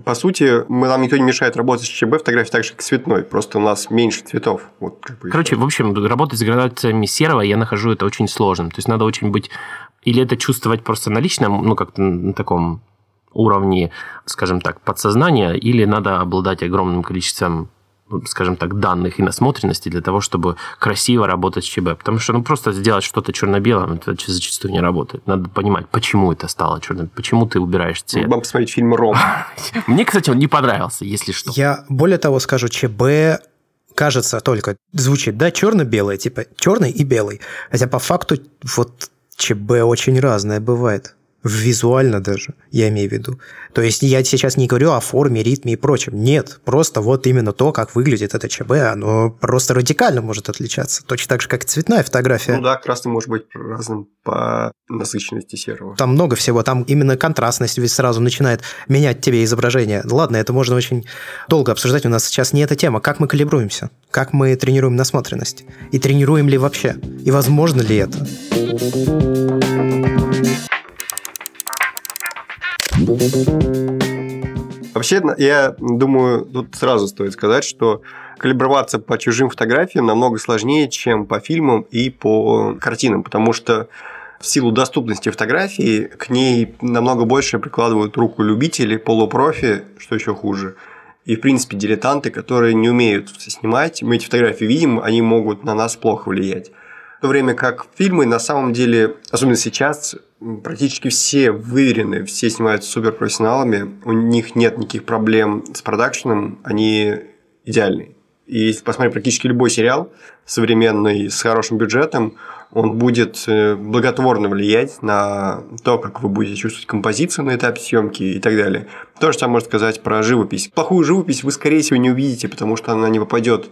По сути, мы, нам никто не мешает работать с ЧБ фотографии так же, как цветной. Просто у нас меньше цветов. Вот, как бы Короче, в общем, работать с градациями серого я нахожу это очень сложным. То есть надо очень быть... Или это чувствовать просто на личном, ну, как-то на таком уровне, скажем так, подсознания, или надо обладать огромным количеством скажем так, данных и насмотренности для того, чтобы красиво работать с ЧБ. Потому что ну, просто сделать что-то черно-белым, это зачастую не работает. Надо понимать, почему это стало черным, почему ты убираешь цвет. Вам посмотреть фильм «Ром». Мне, кстати, он не понравился, если что. Я более того скажу, ЧБ кажется только, звучит, да, черно-белое, типа черный и белый. Хотя по факту вот ЧБ очень разное бывает визуально даже, я имею в виду. То есть я сейчас не говорю о форме, ритме и прочем. Нет, просто вот именно то, как выглядит это ЧБ, оно просто радикально может отличаться. Точно так же, как и цветная фотография. Ну да, красный может быть разным по насыщенности серого. Там много всего, там именно контрастность ведь сразу начинает менять тебе изображение. Ладно, это можно очень долго обсуждать, у нас сейчас не эта тема. Как мы калибруемся? Как мы тренируем насмотренность? И тренируем ли вообще? И возможно ли это? Вообще, я думаю, тут сразу стоит сказать, что калиброваться по чужим фотографиям намного сложнее, чем по фильмам и по картинам, потому что в силу доступности фотографии к ней намного больше прикладывают руку любители, полупрофи, что еще хуже. И, в принципе, дилетанты, которые не умеют снимать, мы эти фотографии видим, они могут на нас плохо влиять. В то время как фильмы на самом деле, особенно сейчас, практически все выверены, все снимаются суперпрофессионалами, у них нет никаких проблем с продакшеном, они идеальные. И если посмотреть практически любой сериал современный с хорошим бюджетом, он будет э, благотворно влиять на то, как вы будете чувствовать композицию на этапе съемки и так далее. То же самое можно сказать про живопись. Плохую живопись вы, скорее всего, не увидите, потому что она не попадет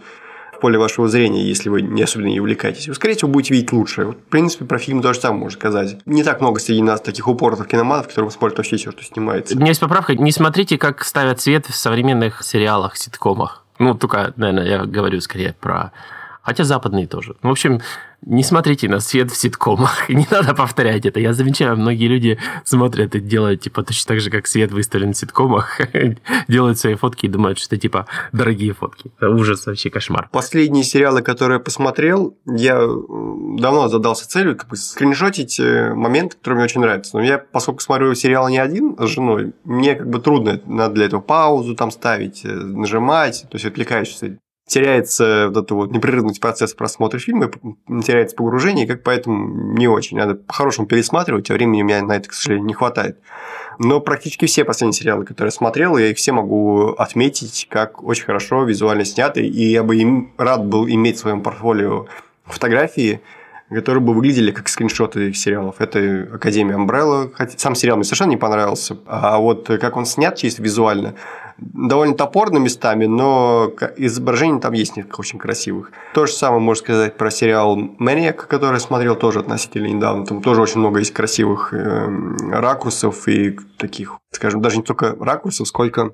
в поле вашего зрения, если вы не особенно не увлекаетесь. Вы, скорее всего, будете видеть лучше. Вот, в принципе, про фильм то же самое можно сказать. Не так много среди нас таких упоротых киноманов, которые смотрят вообще все, что снимается. У меня есть поправка. Не смотрите, как ставят цвет в современных сериалах, ситкомах. Ну, только, наверное, я говорю скорее про... Хотя западные тоже. В общем, не смотрите на свет в ситкомах. Не надо повторять это. Я замечаю, многие люди смотрят и делают, типа, точно так же, как свет выставлен в ситкомах. делают свои фотки и думают, что это, типа, дорогие фотки. Это ужас, вообще кошмар. Последние сериалы, которые я посмотрел, я давно задался целью как бы скриншотить э, момент, который мне очень нравится. Но я, поскольку смотрю сериал не один с женой, мне как бы трудно, надо для этого паузу там ставить, э, нажимать, то есть отвлекаешься теряется вот этот вот непрерывный процесс просмотра фильма, теряется погружение, и как поэтому не очень. Надо по-хорошему пересматривать, а времени у меня на это, к сожалению, не хватает. Но практически все последние сериалы, которые я смотрел, я их все могу отметить, как очень хорошо визуально сняты, и я бы им рад был иметь в своем портфолио фотографии, которые бы выглядели как скриншоты сериалов. Это Академия Umbrella. Сам сериал мне совершенно не понравился. А вот как он снят чисто визуально, довольно топорно местами, но изображений там есть несколько очень красивых. То же самое можно сказать про сериал «Maniac», который я смотрел тоже относительно недавно. Там тоже очень много есть красивых э, ракурсов и таких, скажем, даже не только ракурсов, сколько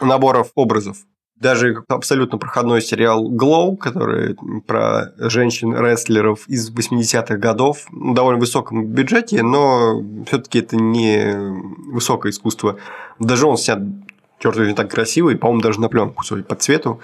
наборов образов. Даже абсолютно проходной сериал «Glow», который про женщин-рестлеров из 80-х годов, в довольно высоком бюджете, но все-таки это не высокое искусство. Даже он снят черт возьми, так красивый, по-моему, даже на пленку, судя по цвету,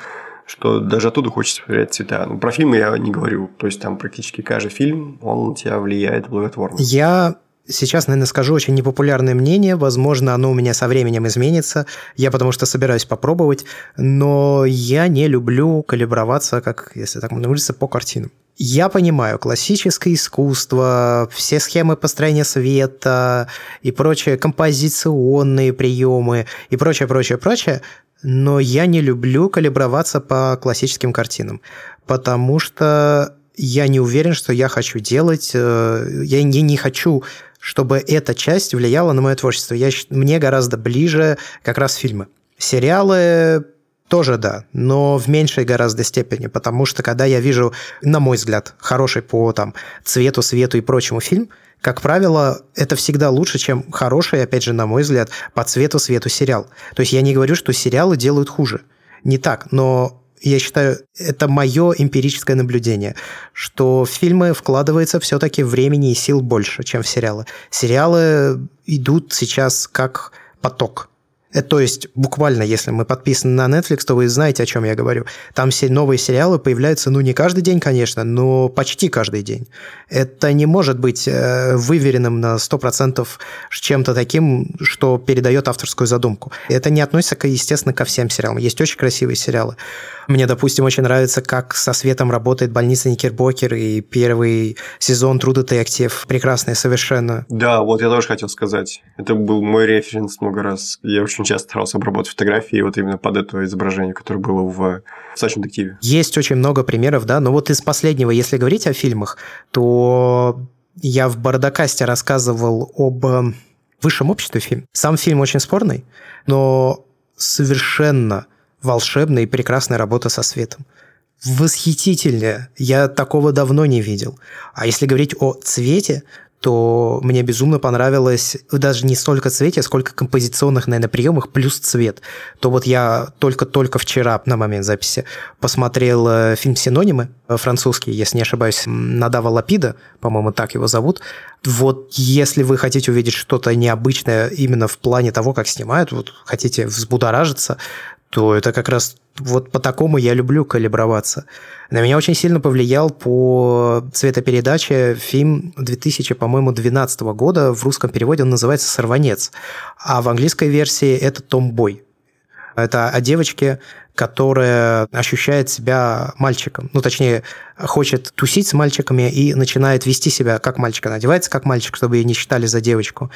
что даже оттуда хочется проверять цвета. Но про фильмы я не говорю. То есть там практически каждый фильм, он на тебя влияет благотворно. Я сейчас, наверное, скажу очень непопулярное мнение. Возможно, оно у меня со временем изменится. Я потому что собираюсь попробовать. Но я не люблю калиброваться, как, если так можно выразиться, по картинам. Я понимаю, классическое искусство, все схемы построения света и прочие композиционные приемы и прочее, прочее, прочее, но я не люблю калиброваться по классическим картинам, потому что я не уверен, что я хочу делать, э, я не хочу чтобы эта часть влияла на мое творчество. Я, мне гораздо ближе как раз фильмы. Сериалы тоже да, но в меньшей гораздо степени, потому что когда я вижу, на мой взгляд, хороший по там, цвету, свету и прочему фильм, как правило, это всегда лучше, чем хороший, опять же, на мой взгляд, по цвету, свету сериал. То есть я не говорю, что сериалы делают хуже. Не так, но я считаю, это мое эмпирическое наблюдение, что в фильмы вкладывается все-таки времени и сил больше, чем в сериалы. Сериалы идут сейчас как поток. Это, то есть, буквально, если мы подписаны на Netflix, то вы знаете, о чем я говорю. Там все новые сериалы появляются, ну, не каждый день, конечно, но почти каждый день. Это не может быть э, выверенным на 100% чем-то таким, что передает авторскую задумку. Это не относится, естественно, ко всем сериалам. Есть очень красивые сериалы. Мне, допустим, очень нравится, как со светом работает больница Никербокер и первый сезон True Detective. Прекрасный совершенно. Да, вот я тоже хотел сказать. Это был мой референс много раз. Я очень часто старался обработать фотографии вот именно под это изображение, которое было в «Сачном детективе». Есть очень много примеров, да, но вот из последнего, если говорить о фильмах, то я в Бардакасте рассказывал об э, высшем обществе фильм. Сам фильм очень спорный, но совершенно волшебная и прекрасная работа со светом. Восхитительная. Я такого давно не видел. А если говорить о цвете, то мне безумно понравилось даже не столько цвете, сколько композиционных, наверное, приемах плюс цвет. То вот я только-только вчера на момент записи посмотрел э, фильм «Синонимы», французский, если не ошибаюсь, Надава Лапида, по-моему, так его зовут. Вот если вы хотите увидеть что-то необычное именно в плане того, как снимают, вот хотите взбудоражиться, то это как раз вот по такому я люблю калиброваться. На меня очень сильно повлиял по цветопередаче фильм 2000, по-моему, 12 года. В русском переводе он называется «Сорванец», а в английской версии это «Томбой». Это о девочке, которая ощущает себя мальчиком. Ну, точнее, хочет тусить с мальчиками и начинает вести себя как мальчик. Она одевается как мальчик, чтобы ее не считали за девочку.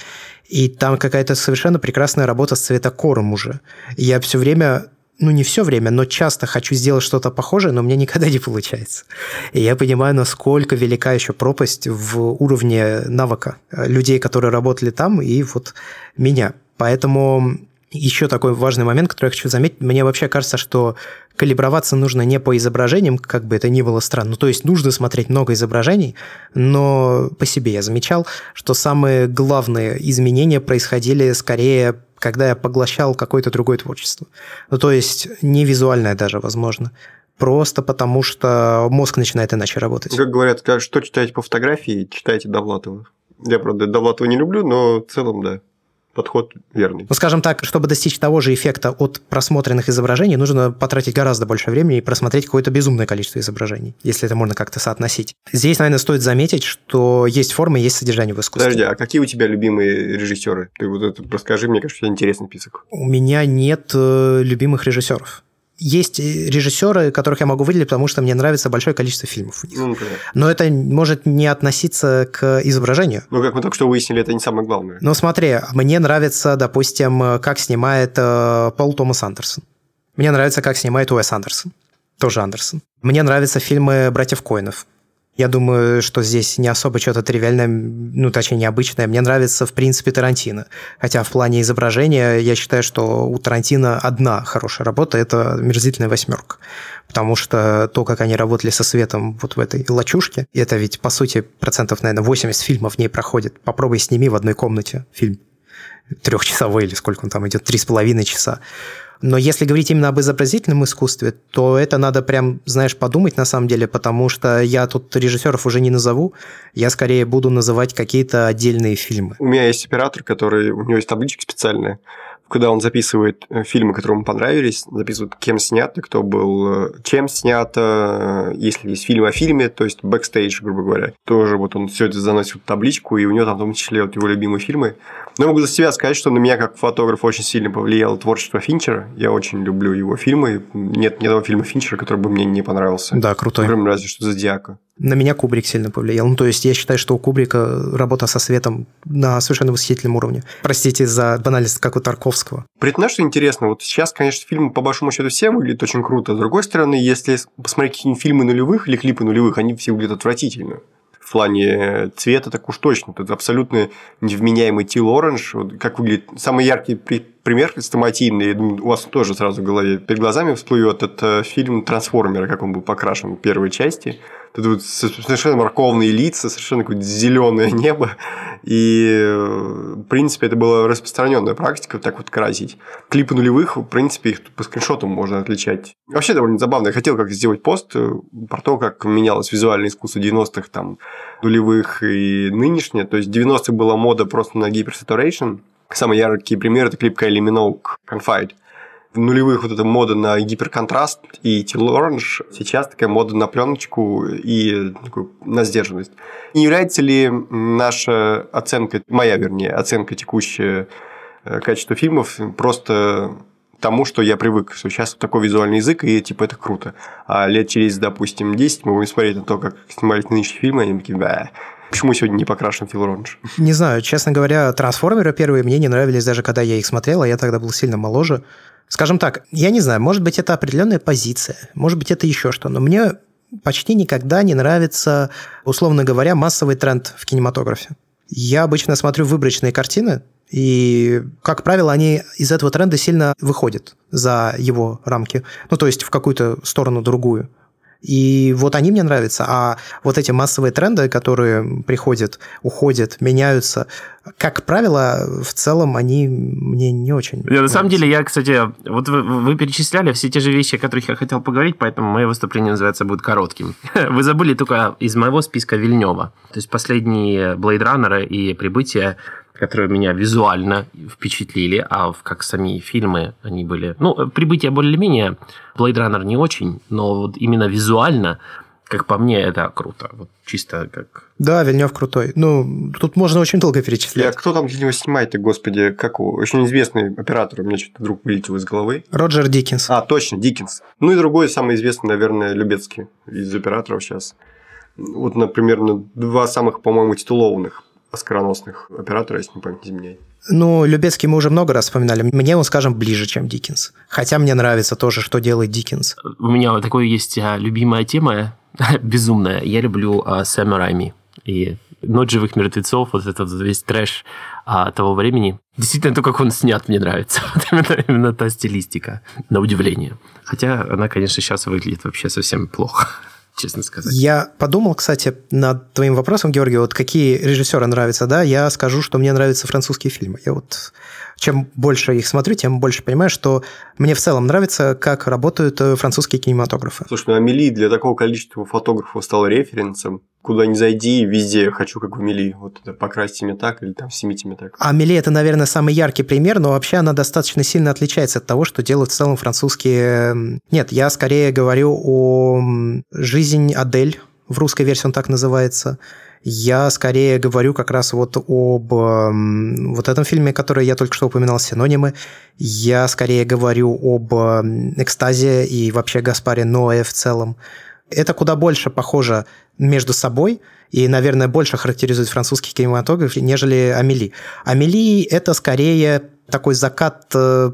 И там какая-то совершенно прекрасная работа с цветокором уже. Я все время ну, не все время, но часто хочу сделать что-то похожее, но мне никогда не получается. И я понимаю, насколько велика еще пропасть в уровне навыка людей, которые работали там, и вот меня. Поэтому еще такой важный момент, который я хочу заметить. Мне вообще кажется, что калиброваться нужно не по изображениям, как бы это ни было странно. Ну, то есть нужно смотреть много изображений, но по себе я замечал, что самые главные изменения происходили скорее когда я поглощал какое-то другое творчество. Ну, то есть не визуальное даже, возможно. Просто потому, что мозг начинает иначе работать. Как говорят, что читаете по фотографии, читайте Довлатова. Я, правда, Довлатова не люблю, но в целом, да подход верный. Ну, скажем так, чтобы достичь того же эффекта от просмотренных изображений, нужно потратить гораздо больше времени и просмотреть какое-то безумное количество изображений, если это можно как-то соотносить. Здесь, наверное, стоит заметить, что есть форма есть содержание в искусстве. Подожди, а какие у тебя любимые режиссеры? Ты вот это расскажи, мне кажется, у тебя интересный список. У меня нет э, любимых режиссеров есть режиссеры, которых я могу выделить, потому что мне нравится большое количество фильмов у них. Ну, Но это может не относиться к изображению. Ну, как мы только что выяснили, это не самое главное. Ну, смотри, мне нравится, допустим, как снимает э, Пол Томас Андерсон. Мне нравится, как снимает Уэс Андерсон. Тоже Андерсон. Мне нравятся фильмы братьев Коинов. Я думаю, что здесь не особо что-то тривиальное, ну, точнее, необычное. Мне нравится, в принципе, Тарантино. Хотя в плане изображения я считаю, что у Тарантино одна хорошая работа – это «Мерзительная восьмерка». Потому что то, как они работали со светом вот в этой лачушке, это ведь, по сути, процентов, наверное, 80 фильмов в ней проходит. Попробуй сними в одной комнате фильм трехчасовой или сколько он там идет, три с половиной часа. Но если говорить именно об изобразительном искусстве, то это надо прям, знаешь, подумать на самом деле, потому что я тут режиссеров уже не назову, я скорее буду называть какие-то отдельные фильмы. У меня есть оператор, который, у него есть табличка специальная, когда он записывает э, фильмы, которые ему понравились, записывает, кем снято, кто был, э, чем снято, э, если есть фильм о фильме, то есть бэкстейдж, грубо говоря. Тоже вот он все это заносит в табличку, и у него там в том числе вот его любимые фильмы. Но могу за себя сказать, что на меня как фотографа очень сильно повлияло творчество Финчера. Я очень люблю его фильмы. Нет ни одного фильма Финчера, который бы мне не понравился. Да, крутой. Кроме разве что «Зодиака». На меня Кубрик сильно повлиял. Ну, то есть я считаю, что у Кубрика работа со светом на совершенно восхитительном уровне. Простите за банальность, как у Тарковского. При этом, что интересно, вот сейчас, конечно, фильмы по большому счету все выглядят очень круто. С другой стороны, если посмотреть какие-нибудь фильмы нулевых или клипы нулевых, они все выглядят отвратительно в плане цвета, так уж точно. Это абсолютно невменяемый Тил Оранж. Вот как выглядит самый яркий пример стоматийный, я думаю, у вас тоже сразу в голове перед глазами всплывет, это фильм «Трансформеры», как он был покрашен в первой части. Тут вот совершенно морковные лица, совершенно какое-то зеленое небо. И, в принципе, это была распространенная практика так вот красить. Клипы нулевых, в принципе, их по скриншотам можно отличать. Вообще довольно забавно. Я хотел как сделать пост э, про то, как менялось визуальное искусство 90-х, там, нулевых и нынешнее. То есть, в 90-х была мода просто на гиперсатурейшн, Самый яркий пример – это клип Кайли Миноук «Confide». Нулевых вот эта мода на гиперконтраст и Orange, сейчас такая мода на пленочку и на сдержанность. Не является ли наша оценка, моя вернее, оценка текущая э, качества фильмов просто тому, что я привык, что сейчас такой визуальный язык, и типа это круто. А лет через, допустим, 10 мы будем смотреть на то, как снимались нынешние фильмы, и они такие, бля, Почему сегодня не покрашен Фил Ронж? Не знаю, честно говоря, трансформеры первые мне не нравились даже когда я их смотрел, а я тогда был сильно моложе. Скажем так, я не знаю, может быть, это определенная позиция, может быть, это еще что, но мне почти никогда не нравится, условно говоря, массовый тренд в кинематографе. Я обычно смотрю выборочные картины, и, как правило, они из этого тренда сильно выходят за его рамки. Ну, то есть в какую-то сторону другую. И вот они мне нравятся. А вот эти массовые тренды, которые приходят, уходят, меняются, как правило, в целом они мне не очень. На самом деле, я, кстати, вот вы, вы перечисляли все те же вещи, о которых я хотел поговорить, поэтому мое выступление называется будет коротким. Вы забыли только из моего списка Вильнева. То есть последние Blade Runner и Прибытие которые меня визуально впечатлили, а как сами фильмы они были... Ну, «Прибытие» более-менее, «Blade Runner» не очень, но вот именно визуально как по мне, это круто. Вот чисто как... Да, Вильнев крутой. Ну, тут можно очень долго перечислять. А кто там для него снимает-то, господи, как его? Очень известный оператор, у меня что-то вдруг вылетело из головы. Роджер Диккенс. А, точно, Диккенс. Ну и другой самый известный, наверное, Любецкий из операторов сейчас. Вот, например, два самых, по-моему, титулованных оскароносных оператора, если не память не изменяет. Ну, Любецкий мы уже много раз вспоминали. Мне он, скажем, ближе, чем Диккенс. Хотя мне нравится тоже, что делает Диккенс. У меня вот такое есть а, любимая тема, безумная. Я люблю а, Сэма Райми. И «Ночь живых мертвецов», вот этот весь трэш а, того времени. Действительно, то, как он снят, мне нравится. Вот именно, именно та стилистика, на удивление. Хотя она, конечно, сейчас выглядит вообще совсем плохо честно сказать. Я подумал, кстати, над твоим вопросом, Георгий, вот какие режиссеры нравятся, да, я скажу, что мне нравятся французские фильмы. Я вот чем больше их смотрю, тем больше понимаю, что мне в целом нравится, как работают э, французские кинематографы. Слушай, ну Амели для такого количества фотографов стал референсом. Куда ни зайди, везде хочу, как в Амели. Вот это покрасьте меня так или там снимите меня так. Амели – это, наверное, самый яркий пример, но вообще она достаточно сильно отличается от того, что делают в целом французские... Нет, я скорее говорю о «Жизнь Адель», в русской версии он так называется – я скорее говорю как раз вот об эм, вот этом фильме, который я только что упоминал, «Синонимы». Я скорее говорю об эм, «Экстазе» и вообще Гаспаре Ноэ в целом. Это куда больше похоже между собой и, наверное, больше характеризует французский кинематограф, нежели «Амели». «Амели» — это скорее такой закат э,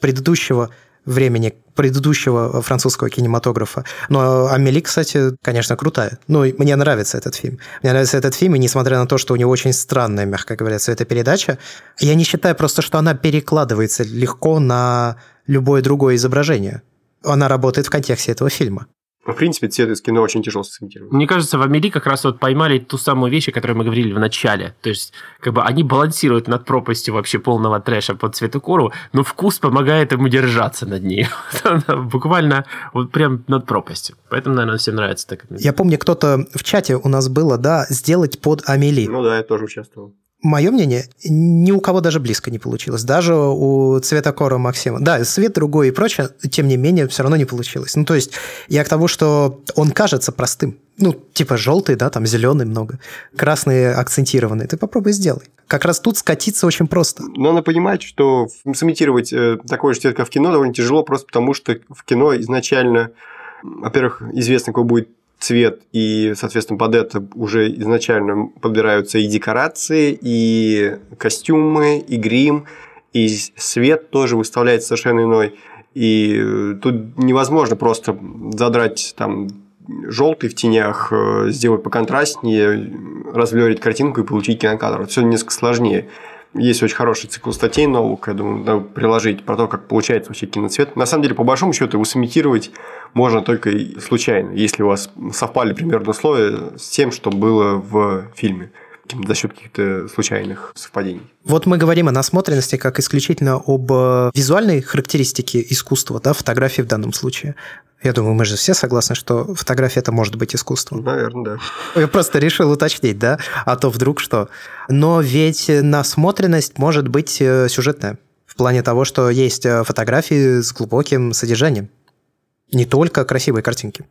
предыдущего времени предыдущего французского кинематографа. Но Амели, кстати, конечно, крутая. Ну, мне нравится этот фильм. Мне нравится этот фильм, и несмотря на то, что у него очень странная, мягко говоря, цветопередача, я не считаю просто, что она перекладывается легко на любое другое изображение. Она работает в контексте этого фильма. В принципе, цвет из кино очень тяжело сымитировать. Мне кажется, в Амели как раз вот поймали ту самую вещь, о которой мы говорили в начале. То есть, как бы они балансируют над пропастью вообще полного трэша под цветокору, но вкус помогает ему держаться над ней. Буквально вот прям над пропастью. Поэтому, наверное, всем нравится так. Я помню, кто-то в чате у нас было, да, сделать под Амели. Ну да, я тоже участвовал. Мое мнение, ни у кого даже близко не получилось. Даже у цветокора Максима. Да, свет другой и прочее, тем не менее, все равно не получилось. Ну, то есть, я к тому, что он кажется простым. Ну, типа желтый, да, там зеленый много. Красный акцентированный. Ты попробуй сделай. Как раз тут скатиться очень просто. Но надо понимать, что сымитировать э, такой же цвет, как в кино, довольно тяжело, просто потому что в кино изначально, во-первых, известно, какой будет цвет, и, соответственно, под это уже изначально подбираются и декорации, и костюмы, и грим, и свет тоже выставляется совершенно иной. И э, тут невозможно просто задрать там желтый в тенях, э, сделать поконтрастнее, разблерить картинку и получить кинокадр. Все несколько сложнее. Есть очень хороший цикл статей новых, я думаю, надо приложить про то, как получается вообще киноцвет. На самом деле, по большому счету, его сымитировать можно только случайно, если у вас совпали примерно условия с тем, что было в фильме за счет каких-то случайных совпадений. Вот мы говорим о насмотренности как исключительно об э, визуальной характеристике искусства, да, фотографии в данном случае. Я думаю, мы же все согласны, что фотография это может быть искусство. Наверное, да. Я просто решил уточнить, да? А то вдруг что. Но ведь насмотренность может быть э, сюжетная. В плане того, что есть э, фотографии с глубоким содержанием. Не только красивые картинки.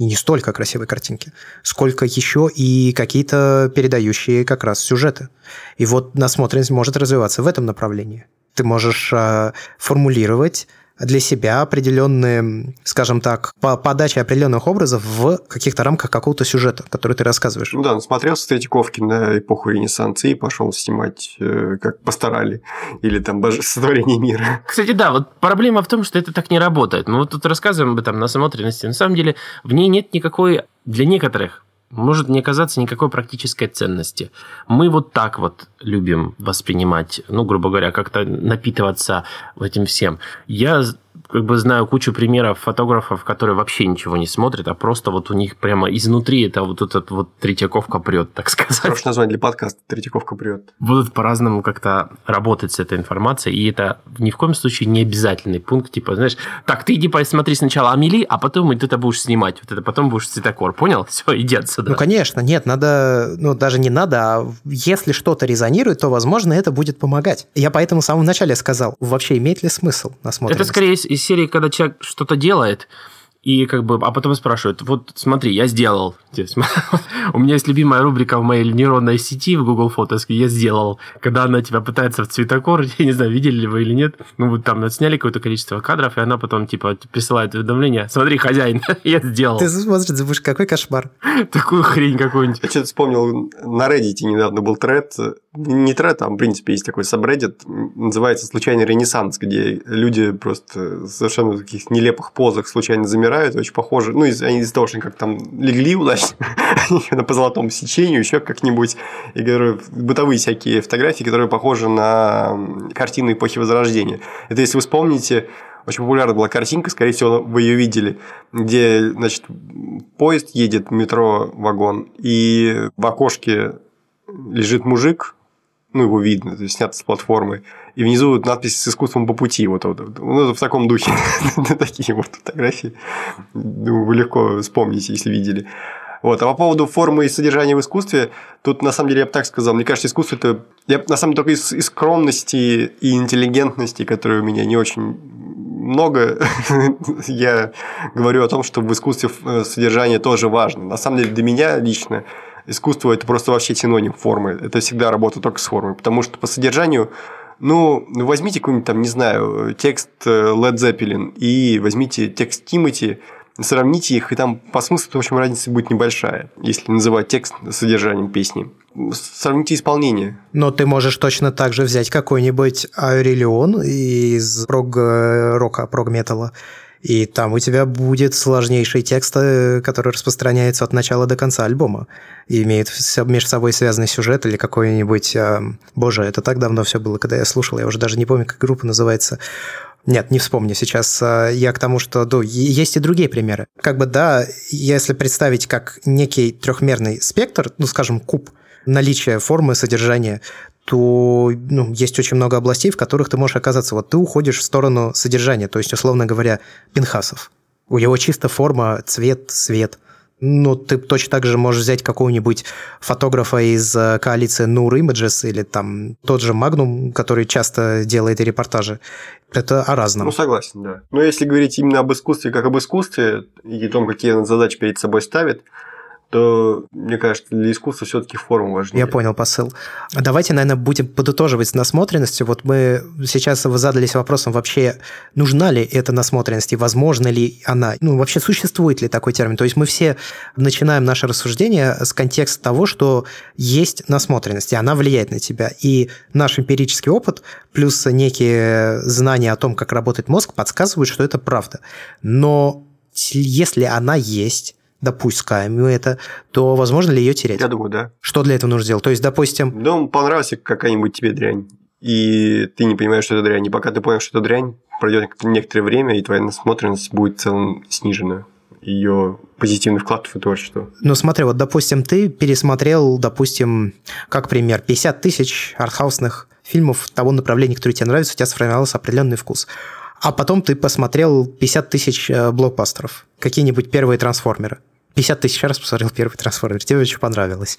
И не столько красивые картинки, сколько еще и какие-то передающие как раз сюжеты. И вот насмотренность может развиваться в этом направлении. Ты можешь э, формулировать для себя определенные, скажем так, по подаче определенных образов в каких-то рамках какого-то сюжета, который ты рассказываешь. Ну да, насмотрелся Третьяковки на эпоху Ренессанса и пошел снимать, э, как постарали, или там сотворение мира. Кстати, да, вот проблема в том, что это так не работает. Мы вот тут рассказываем об этом насмотренности. На самом деле в ней нет никакой для некоторых может не оказаться никакой практической ценности. Мы вот так вот любим воспринимать, ну, грубо говоря, как-то напитываться этим всем. Я как бы знаю кучу примеров фотографов, которые вообще ничего не смотрят, а просто вот у них прямо изнутри это вот этот вот Третьяковка прет, так сказать. Хорошее название для подкаста Третьяковка прет. Будут по-разному как-то работать с этой информацией, и это ни в коем случае не обязательный пункт, типа, знаешь, так, ты иди посмотри сначала Амели, а потом ты это будешь снимать, вот это потом будешь цветокор, понял? Все, иди отсюда. Ну, конечно, нет, надо, ну, даже не надо, а если что-то резонирует, то, возможно, это будет помогать. Я поэтому в самом начале сказал, вообще имеет ли смысл насмотренность? Это скорее серии, когда человек что-то делает, и как бы, а потом спрашивают, вот смотри, я сделал. У меня есть любимая рубрика в моей нейронной сети в Google Photos, я сделал. Когда она тебя пытается в цветокор, я не знаю, видели ли вы или нет, ну вот там сняли какое-то количество кадров, и она потом типа присылает уведомление, смотри, хозяин, я сделал. Ты смотришь, думаешь, какой кошмар. Такую хрень какую-нибудь. Я что-то вспомнил, на Reddit недавно был тред, не тред, там, в принципе, есть такой сабреддит, называется «Случайный ренессанс», где люди просто совершенно в таких нелепых позах случайно замирают, очень похожи, ну, они из-за того, что они как там легли удачно, по золотому сечению, еще как-нибудь, и говорю, бытовые всякие фотографии, которые похожи на картины эпохи Возрождения. Это если вы вспомните, очень популярна была картинка, скорее всего, вы ее видели, где, значит, поезд едет, метро, вагон, и в окошке лежит мужик, ну, его видно, то есть снято с платформы, и внизу вот надпись с искусством по пути, вот, вот ну, в таком духе, такие вот фотографии, думаю, вы легко вспомните, если видели. Вот. А по поводу формы и содержания в искусстве, тут на самом деле я бы так сказал, мне кажется, искусство это... Я на самом деле только из, из скромности и интеллигентности, которые у меня не очень много, я говорю о том, что в искусстве э, содержание тоже важно. На самом деле для меня лично искусство это просто вообще синоним формы. Это всегда работа только с формой. Потому что по содержанию ну, возьмите какой-нибудь там, не знаю, текст э, Led Zeppelin и возьмите текст Тимати, сравните их, и там по смыслу, в общем, разница будет небольшая, если называть текст содержанием песни. Сравните исполнение. Но ты можешь точно так же взять какой-нибудь Аурелион из прог-рока, прог-металла, и там у тебя будет сложнейший текст, который распространяется от начала до конца альбома. И имеет между собой связанный сюжет или какой-нибудь... Боже, это так давно все было, когда я слушал. Я уже даже не помню, как группа называется. Нет, не вспомню сейчас. Э, я к тому, что ну, есть и другие примеры. Как бы да, если представить как некий трехмерный спектр, ну, скажем, куб, наличия формы, содержания, то ну, есть очень много областей, в которых ты можешь оказаться. Вот ты уходишь в сторону содержания, то есть, условно говоря, пинхасов. У него чисто форма, цвет, свет. Ну, ты точно так же можешь взять какого-нибудь фотографа из э, коалиции Nur Images или там тот же Magnum, который часто делает репортажи. Это о разном. Ну, согласен, да. Но если говорить именно об искусстве как об искусстве и о том, какие задачи перед собой ставит, то, мне кажется, для искусства все-таки форма важнее. Я понял посыл. Давайте, наверное, будем подытоживать с насмотренностью. Вот мы сейчас задались вопросом вообще, нужна ли эта насмотренность и возможно ли она, ну, вообще существует ли такой термин. То есть мы все начинаем наше рассуждение с контекста того, что есть насмотренность, и она влияет на тебя. И наш эмпирический опыт плюс некие знания о том, как работает мозг, подсказывают, что это правда. Но если она есть, допускаем мы это, то возможно ли ее терять? Я думаю, да. Что для этого нужно сделать? То есть, допустим... Ну, понравилась какая-нибудь тебе дрянь, и ты не понимаешь, что это дрянь. И пока ты понял, что это дрянь, пройдет некоторое время, и твоя насмотренность будет в целом снижена ее позитивный вклад в творчество. Ну, смотри, вот, допустим, ты пересмотрел, допустим, как пример, 50 тысяч артхаусных фильмов того направления, которое тебе нравится, у тебя сформировался определенный вкус. А потом ты посмотрел 50 тысяч э, блокбастеров, какие-нибудь первые трансформеры. 50 тысяч раз посмотрел первый трансформер, тебе очень понравилось.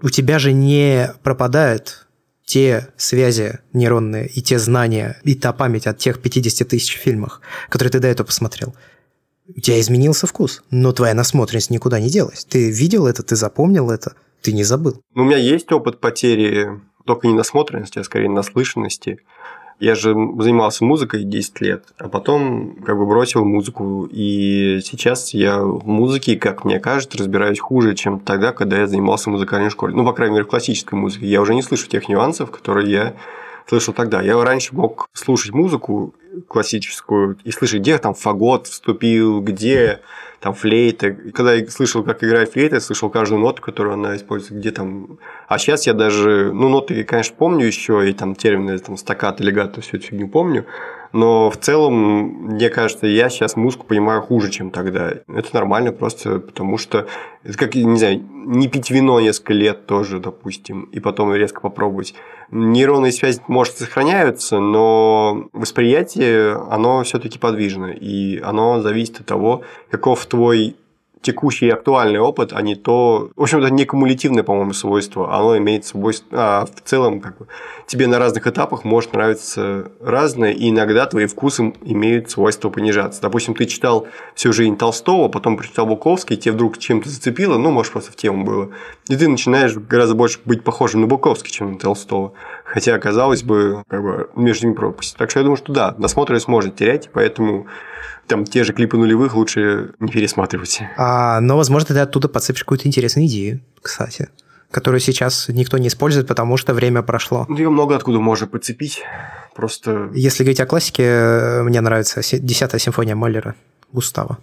У тебя же не пропадают те связи нейронные и те знания, и та память от тех 50 тысяч фильмах, которые ты до этого посмотрел. У тебя изменился вкус, но твоя насмотренность никуда не делась. Ты видел это, ты запомнил это, ты не забыл. Ну, у меня есть опыт потери только не насмотренности, а скорее наслышанности. Я же занимался музыкой 10 лет, а потом как бы бросил музыку. И сейчас я в музыке, как мне кажется, разбираюсь хуже, чем тогда, когда я занимался в музыкальной школе. Ну, по крайней мере, в классической музыке. Я уже не слышу тех нюансов, которые я слышал тогда. Я раньше мог слушать музыку классическую и слышать, где там фагот вступил, где там флейта. Когда я слышал, как играет флейта, я слышал каждую ноту, которую она использует, где там... А сейчас я даже, ну, ноты, я, конечно, помню еще, и там термины, там, стаккато, легато, всю эту фигню помню, но в целом, мне кажется, я сейчас музыку понимаю хуже, чем тогда. Это нормально просто потому, что это как, не знаю, не пить вино несколько лет тоже, допустим, и потом резко попробовать. Нейронные связи, может, сохраняются, но восприятие, оно все-таки подвижно, и оно зависит от того, каков твой текущий и актуальный опыт, а не то... В общем, это не кумулятивное, по-моему, свойство. Оно имеет свойство... А в целом, как бы, тебе на разных этапах может нравиться разное, и иногда твои вкусы имеют свойство понижаться. Допустим, ты читал всю жизнь Толстого, потом прочитал Буковский, и тебе вдруг чем-то зацепило, ну, может, просто в тему было. И ты начинаешь гораздо больше быть похожим на Буковский, чем на Толстого. Хотя, казалось бы, как бы между ними пропасть. Так что я думаю, что да, насмотренность может терять, поэтому там те же клипы нулевых лучше не пересматривать. А, но, возможно, ты оттуда подцепишь какую-то интересную идею, кстати, которую сейчас никто не использует, потому что время прошло. Ну, ее много откуда можно подцепить. Просто... Если говорить о классике, мне нравится 10-я симфония Маллера Густава.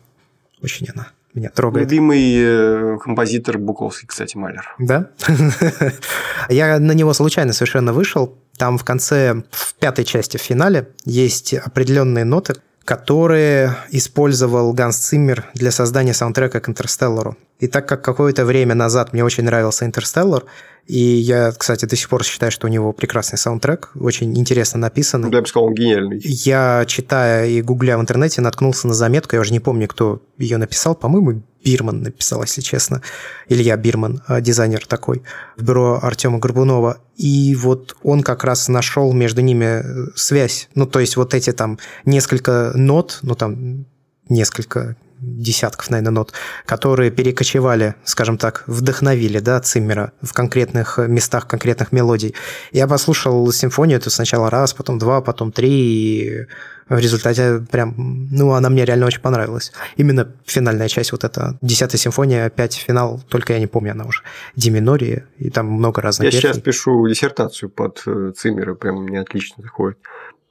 Очень она меня трогает. Любимый э, композитор Буковский, кстати, Малер. Да? Я на него случайно совершенно вышел. Там в конце, в пятой части, в финале, есть определенные ноты, которые использовал Ганс Циммер для создания саундтрека к «Интерстеллару». И так как какое-то время назад мне очень нравился «Интерстеллар», и я, кстати, до сих пор считаю, что у него прекрасный саундтрек, очень интересно написанный. Я бы сказал, он гениальный. Я, читая и гугля в интернете, наткнулся на заметку, я уже не помню, кто ее написал, по-моему, Бирман написал, если честно. Илья Бирман, а, дизайнер такой, в бюро Артема Горбунова. И вот он как раз нашел между ними э, связь. Ну, то есть вот эти там несколько нот, ну, там несколько десятков, наверное, нот, которые перекочевали, скажем так, вдохновили, да, Циммера в конкретных местах, конкретных мелодий. Я послушал симфонию эту сначала раз, потом два, потом три, и в результате прям, ну, она мне реально очень понравилась. Именно финальная часть, вот эта десятая симфония, опять финал, только я не помню, она уже Диминори, и там много разных Я версий. сейчас пишу диссертацию под э, Циммера, прям мне отлично заходит.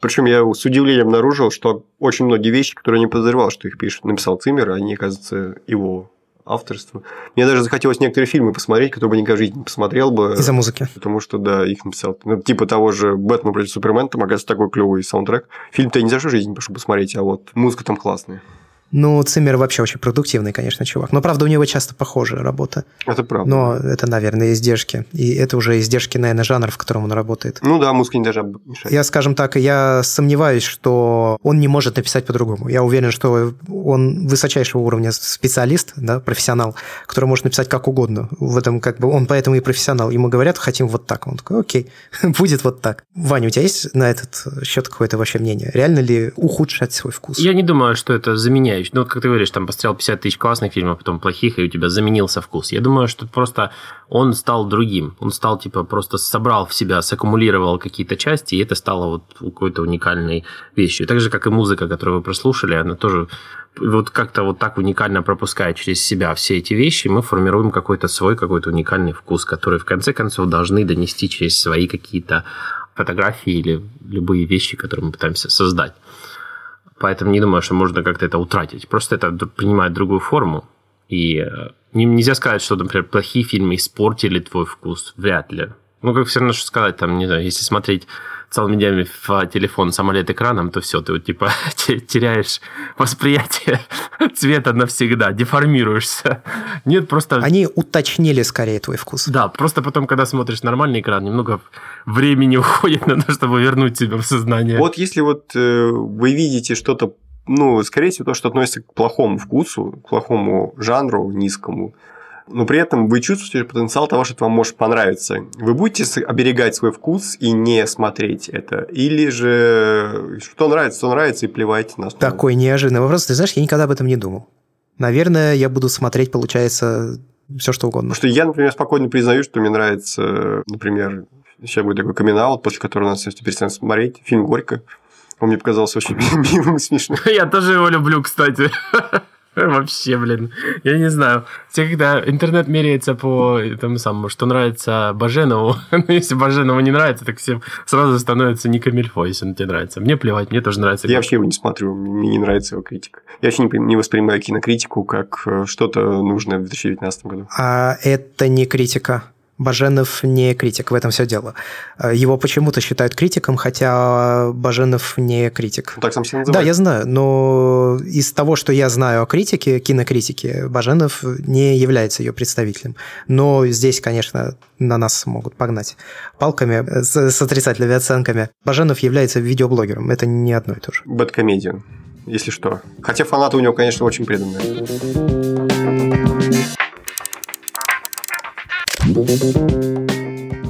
Причем я с удивлением обнаружил, что очень многие вещи, которые не подозревал, что их пишет, написал Циммер, они, оказывается, его авторство. Мне даже захотелось некоторые фильмы посмотреть, которые бы никогда в жизни не посмотрел бы. Из-за музыки. Потому что, да, их написал. Ну, типа того же «Бэтмен против Супермена», там, оказывается, такой клевый саундтрек. Фильм-то я ни за что в жизни не пошел посмотреть, а вот музыка там классная. Ну, Циммер вообще очень продуктивный, конечно, чувак. Но, правда, у него часто похожая работа. Это правда. Но это, наверное, издержки. И это уже издержки, наверное, жанра, в котором он работает. Ну да, музыка не даже мешает. Я, скажем так, я сомневаюсь, что он не может написать по-другому. Я уверен, что он высочайшего уровня специалист, да, профессионал, который может написать как угодно. В этом как бы он поэтому и профессионал. Ему говорят, хотим вот так. Он такой, окей, будет вот так. Ваня, у тебя есть на этот счет какое-то вообще мнение? Реально ли ухудшать свой вкус? Я не думаю, что это заменяет меняющий. Ну, вот как ты говоришь, там посмотрел 50 тысяч классных фильмов, потом плохих, и у тебя заменился вкус. Я думаю, что просто он стал другим. Он стал, типа, просто собрал в себя, саккумулировал какие-то части, и это стало вот какой-то уникальной вещью. Так же, как и музыка, которую вы прослушали, она тоже вот как-то вот так уникально пропуская через себя все эти вещи, мы формируем какой-то свой, какой-то уникальный вкус, который в конце концов должны донести через свои какие-то фотографии или любые вещи, которые мы пытаемся создать. Поэтому не думаю, что можно как-то это утратить. Просто это принимает другую форму. И э, нельзя сказать, что, например, плохие фильмы испортили твой вкус. Вряд ли. Ну, как все равно, что сказать, там, не знаю, если смотреть целыми днями в телефон самолет экраном, то все, ты вот, типа теряешь восприятие цвета навсегда, деформируешься. Нет, просто... Они уточнили скорее твой вкус. Да, просто потом, когда смотришь нормальный экран, немного времени уходит на то, чтобы вернуть себя в сознание. Вот если вот э, вы видите что-то ну, скорее всего, то, что относится к плохому вкусу, к плохому жанру, низкому, но при этом вы чувствуете потенциал того, что это вам может понравиться. Вы будете оберегать свой вкус и не смотреть это? Или же что нравится, то нравится, и плевать на основу? Такой неожиданный вопрос. Ты знаешь, я никогда об этом не думал. Наверное, я буду смотреть, получается, все что угодно. Потому что я, например, спокойно признаю, что мне нравится, например, сейчас будет такой камин после которого нас все перестанут смотреть, фильм «Горько». Он мне показался очень милым и смешным. Я тоже его люблю, кстати. Вообще, блин. Я не знаю. Все, когда интернет меряется по тому самому, что нравится Баженову, ну, если Баженову не нравится, так всем сразу становится не Камильфо, если он тебе нравится. Мне плевать, мне тоже нравится. Я вообще его не смотрю, мне не нравится его критика. Я вообще не, не воспринимаю кинокритику как э, что-то нужное в 2019 году. А это не критика. Баженов не критик, в этом все дело. Его почему-то считают критиком, хотя Баженов не критик. Так сам себя называет? Да, я знаю, но из того, что я знаю о критике, кинокритике, Баженов не является ее представителем. Но здесь, конечно, на нас могут погнать палками с, с отрицательными оценками. Баженов является видеоблогером, это не одно и то же. Бэткомедиан, если что. Хотя фанаты у него, конечно, очень преданные.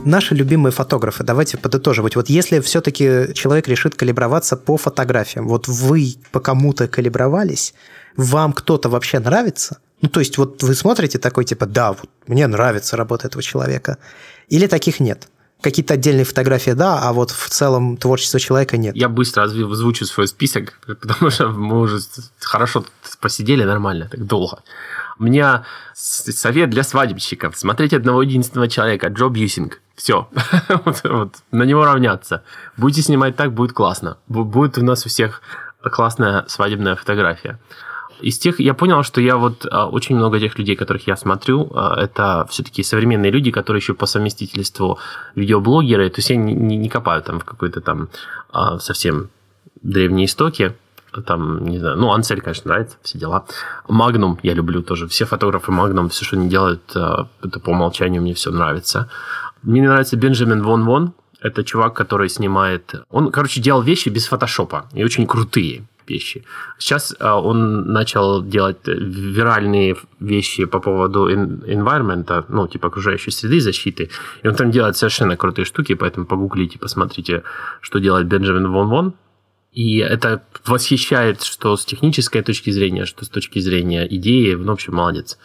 Наши любимые фотографы, давайте подытоживать. Вот если все-таки человек решит калиброваться по фотографиям, вот вы по кому-то калибровались, вам кто-то вообще нравится? Ну, то есть, вот вы смотрите такой, типа, да, вот мне нравится работа этого человека. Или таких нет? Какие-то отдельные фотографии, да, а вот в целом творчество человека нет. Я быстро озвучу свой список, потому что мы уже хорошо посидели нормально, так долго. У меня совет для свадебщиков. Смотреть одного единственного человека. Джо Бьюсинг. Все. вот, вот, на него равняться. Будете снимать так, будет классно. Будет у нас у всех классная свадебная фотография. Из тех, я понял, что я вот а, очень много тех людей, которых я смотрю, а, это все-таки современные люди, которые еще по совместительству видеоблогеры, то есть я не, не, не копаю там в какой-то там а, совсем древние истоки, там, не знаю, ну, Ансель, конечно, нравится, все дела. Магнум я люблю тоже. Все фотографы Магнум, все, что они делают, это по умолчанию мне все нравится. Мне нравится Бенджамин Вон Вонг. Это чувак, который снимает... Он, короче, делал вещи без фотошопа. И очень крутые вещи. Сейчас э, он начал делать виральные вещи по поводу environment, ну, типа окружающей среды, защиты. И он там делает совершенно крутые штуки, поэтому погуглите, посмотрите, что делает Бенджамин Вон Вон. И это восхищает, что с технической точки зрения, что с точки зрения идеи, в общем, молодец.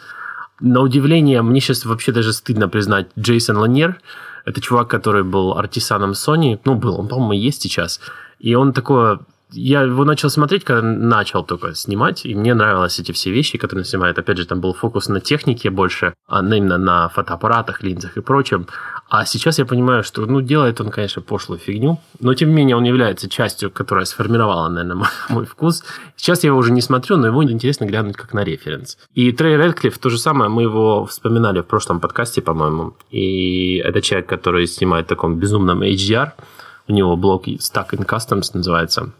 На удивление, мне сейчас вообще даже стыдно признать, Джейсон Ланьер, это чувак, который был артисаном Sony, ну, был, он, по-моему, есть сейчас, и он такое я его начал смотреть, когда начал только снимать, и мне нравились эти все вещи, которые он снимает. Опять же, там был фокус на технике больше, а именно на фотоаппаратах, линзах и прочем. А сейчас я понимаю, что, ну, делает он, конечно, пошлую фигню, но, тем не менее, он является частью, которая сформировала, наверное, мой, мой вкус. Сейчас я его уже не смотрю, но его интересно глянуть как на референс. И Трей Редклифф, то же самое, мы его вспоминали в прошлом подкасте, по-моему, и это человек, который снимает в таком безумном HDR, у него блог Stack in Customs называется,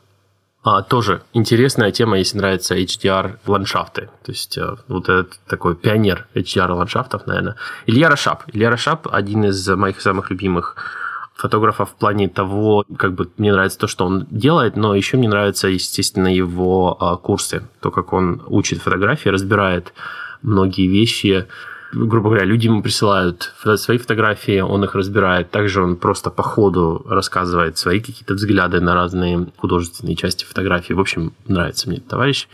А, тоже интересная тема, если нравится HDR-ландшафты. То есть э, вот этот такой пионер HDR-ландшафтов, наверное. Илья Рашап. Илья Рашап – один из моих самых любимых фотографа в плане того, как бы мне нравится то, что он делает, но еще мне нравятся, естественно, его а, курсы, то, как он учит фотографии, разбирает многие вещи. Грубо говоря, люди ему присылают свои фотографии, он их разбирает. Также он просто по ходу рассказывает свои какие-то взгляды на разные художественные части фотографии. В общем, нравится мне этот товарищ.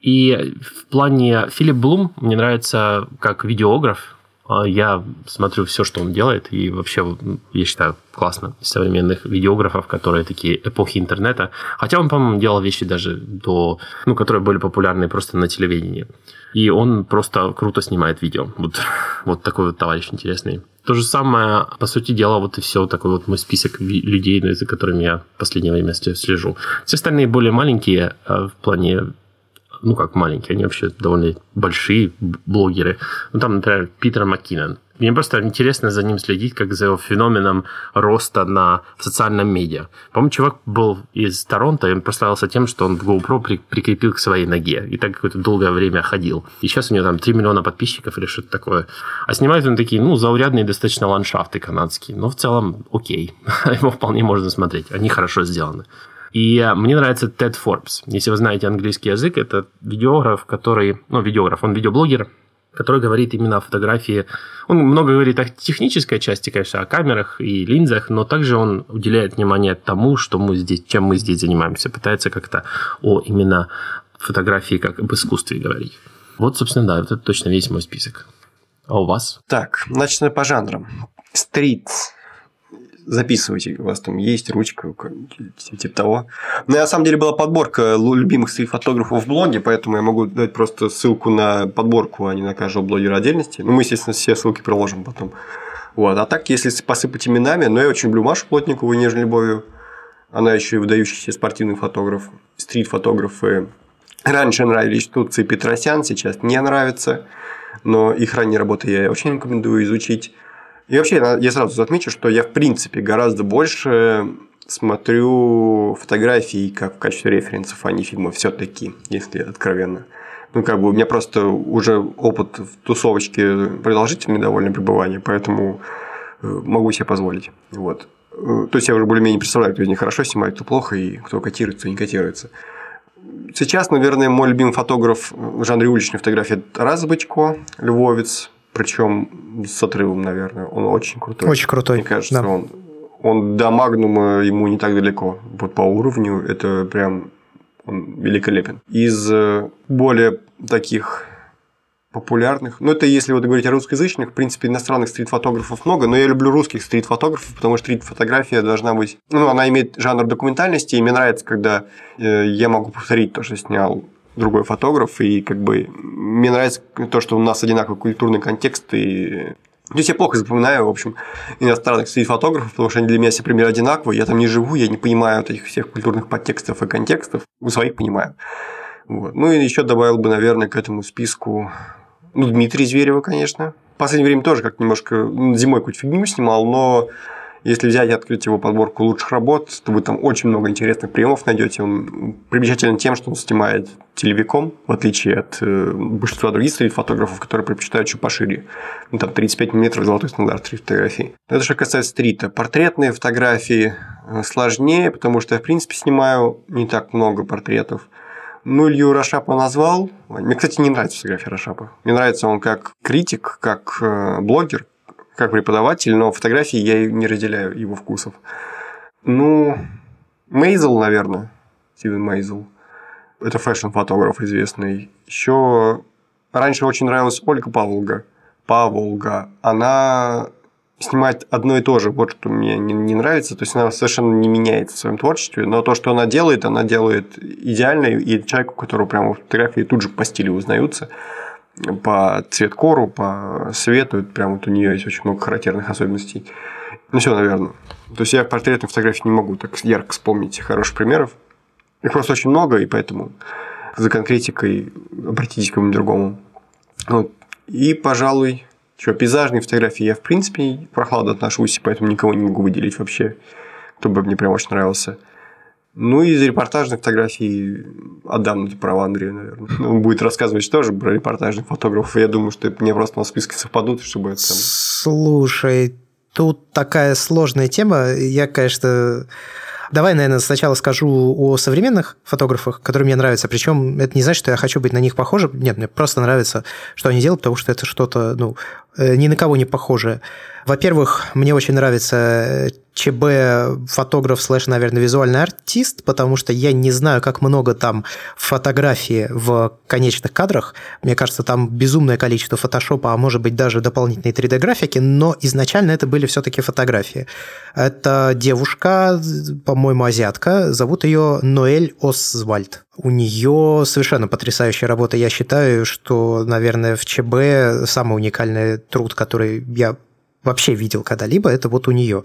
И в плане Филипп Блум мне нравится как видеограф, я смотрю все, что он делает, и вообще, я считаю, классно современных видеографов, которые такие эпохи интернета. Хотя он, по-моему, делал вещи даже до... Ну, которые были популярны просто на телевидении. И он просто круто снимает видео. Вот, вот такой вот товарищ интересный. То же самое, по сути дела, вот и все, такой вот мой список людей, за которыми я в последнее время слежу. Все остальные более маленькие а, в плане ну как маленькие, они вообще довольно большие блогеры. Ну там, например, Питер Маккинон. Мне просто интересно за ним следить, как за его феноменом роста на социальном медиа. По-моему, чувак был из Торонто, и он прославился тем, что он GoPro при, прикрепил к своей ноге. И так какое-то долгое время ходил. И сейчас у него там 3 миллиона подписчиков или что-то такое. А снимает он такие, ну, заурядные достаточно ландшафты канадские. Но в целом окей. Его вполне можно смотреть. Они хорошо сделаны. И э, мне нравится Тед Форбс. Если вы знаете английский язык, это видеограф, который... Ну, видеограф, он видеоблогер, который говорит именно о фотографии. Он много говорит о технической части, конечно, о камерах и линзах, но также он уделяет внимание тому, что мы здесь, чем мы здесь занимаемся, пытается как-то о именно фотографии как об искусстве говорить. Вот, собственно, да, это точно весь мой список. А у вас? Так, начну по жанрам. Стрит записывайте, у вас там есть ручка, типа того. Но на самом деле была подборка любимых своих фотографов в блоге, поэтому я могу дать просто ссылку на подборку, а не на каждого блогера отдельности. Ну, мы, естественно, все ссылки приложим потом. Вот. А так, если посыпать именами, но ну, я очень люблю Машу Плотникову, нежной любовью. Она еще и выдающийся спортивный фотограф, стрит-фотографы. Раньше нравились Туци и Петросян, сейчас не нравится. Но их ранние работы я очень рекомендую изучить. И вообще, я сразу отмечу, что я, в принципе, гораздо больше смотрю фотографии как в качестве референсов, а не фильмов все-таки, если откровенно. Ну, как бы у меня просто уже опыт в тусовочке продолжительный довольно пребывания, поэтому э, могу себе позволить. Вот. Э, то есть я уже более-менее представляю, кто из них хорошо снимает, кто плохо, и кто котируется, кто не котируется. Сейчас, наверное, мой любимый фотограф в жанре уличной фотографии – Тарас Бычко, львовец, причем с отрывом, наверное. Он очень крутой. Очень крутой. Мне кажется, да. он, он до магнума ему не так далеко. Вот по уровню это прям он великолепен. Из э, более таких популярных. Ну, это если вот говорить о русскоязычных, в принципе, иностранных стрит-фотографов много, но я люблю русских стрит-фотографов, потому что стрит-фотография должна быть... Ну, она имеет жанр документальности, и мне нравится, когда э, я могу повторить то, что снял другой фотограф, и как бы мне нравится то, что у нас одинаковый культурный контекст, и то есть я плохо запоминаю, в общем, иностранных стрит-фотографов, потому что они для меня все примерно одинаковые. Я там не живу, я не понимаю вот этих всех культурных подтекстов и контекстов. У своих понимаю. Вот. Ну и еще добавил бы, наверное, к этому списку ну, Дмитрий Зверева, конечно. В последнее время тоже как немножко ну, зимой какую-то фигню снимал, но если взять и открыть его подборку лучших работ, то вы там очень много интересных приемов найдете. Он примечателен тем, что он снимает телевиком, в отличие от э, большинства других стрит-фотографов, которые предпочитают чуть пошире. Ну, там 35 метров золотой стандарт стрит-фотографий. Это что касается стрита. Портретные фотографии э, сложнее, потому что я, в принципе, снимаю не так много портретов. Ну, Илью Рашапа назвал. Мне, кстати, не нравится фотография Рашапа. Мне нравится он как критик, как э, блогер, как преподаватель, но фотографии я не разделяю его вкусов. Ну, Мейзел, наверное, Стивен Мейзел. Это фэшн-фотограф известный. Еще раньше очень нравилась Ольга Паволга. Паволга. Она снимает одно и то же. Вот что мне не, не нравится. То есть она совершенно не меняется в своем творчестве. Но то, что она делает, она делает идеально. И человек, у которого прямо фотографии тут же по стилю узнаются по цветкору, по свету. Прям вот у нее есть очень много характерных особенностей. Ну, все, наверное. То есть я портретных фотографий не могу так ярко вспомнить хороших примеров. Их просто очень много, и поэтому за конкретикой обратитесь к кому-нибудь другому. Вот. И, пожалуй, что, пейзажные фотографии я, в принципе, прохладно отношусь, поэтому никого не могу выделить вообще, кто бы мне прям очень нравился. Ну, из репортажных фотографий отдам на право Андрею, наверное. Он будет рассказывать тоже про репортажных фотографов. Я думаю, что мне просто на списке совпадут, чтобы это там... Слушай, тут такая сложная тема. Я, конечно, Давай, наверное, сначала скажу о современных фотографах, которые мне нравятся. Причем это не значит, что я хочу быть на них похожим. Нет, мне просто нравится, что они делают, потому что это что-то, ну, ни на кого не похожее. Во-первых, мне очень нравится э, ЧБ фотограф слэш, наверное, визуальный артист, потому что я не знаю, как много там фотографии в конечных кадрах. Мне кажется, там безумное количество фотошопа, а может быть даже дополнительной 3D-графики, но изначально это были все-таки фотографии. Это девушка, по-моему, азиатка, зовут ее Ноэль Освальд. У нее совершенно потрясающая работа. Я считаю, что, наверное, в ЧБ самый уникальный труд, который я вообще видел когда-либо, это вот у нее.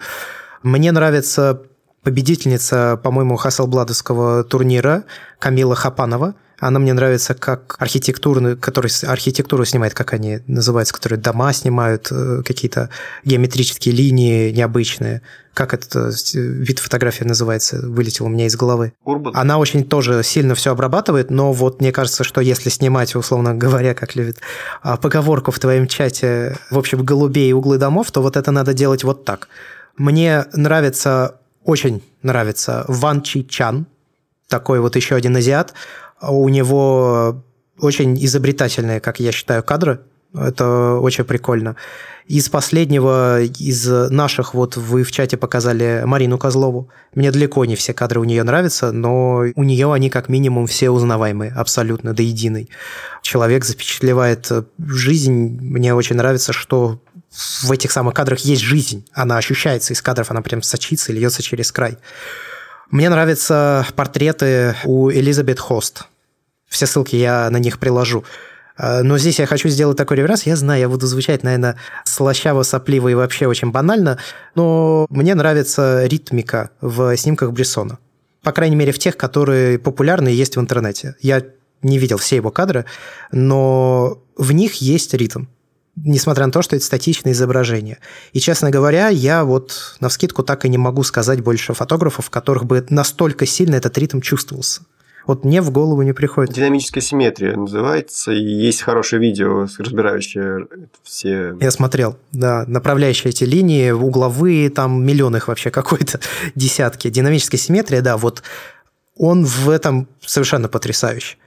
Мне нравится победительница, по-моему, Хаселбладовского турнира Камила Хапанова. Она мне нравится как архитектурный, который архитектуру снимает, как они называются, которые дома снимают, э, какие-то геометрические линии необычные. Как этот э, вид фотографии называется, вылетел у меня из головы. Урбан. Она очень тоже сильно все обрабатывает, но вот мне кажется, что если снимать, условно говоря, как любит а, поговорку в твоем чате, в общем, голубей и углы домов, то вот это надо делать вот так. Мне нравится, очень нравится Ван Чи Чан, такой вот еще один азиат. У него очень изобретательные, как я считаю, кадры. Это очень прикольно. Из последнего, из наших, вот вы в чате показали Марину Козлову. Мне далеко не все кадры у нее нравятся, но у нее они как минимум все узнаваемые, абсолютно до единой. Человек запечатлевает жизнь. Мне очень нравится, что в этих самых кадрах есть жизнь. Она ощущается из кадров, она прям сочится и льется через край. Мне нравятся портреты у Элизабет Хост. Все ссылки я на них приложу. А, но здесь я хочу сделать такой реверанс. Я знаю, я буду звучать, наверное, слащаво, сопливо и вообще очень банально, но мне нравится ритмика в снимках Брессона. По крайней мере, в тех, которые популярны есть в интернете. Я не видел все его кадры, но в них есть ритм несмотря на то, что это статичное изображение. И, честно говоря, я вот на вскидку так и не могу сказать больше фотографов, которых бы настолько сильно этот ритм чувствовался. Вот мне в голову не приходит. Динамическая симметрия называется, и есть хорошее видео, разбирающее все... Я смотрел, да, направляющие эти линии, угловые, там миллион их вообще какой-то, десятки. Динамическая симметрия, да, вот он в этом совершенно потрясающий.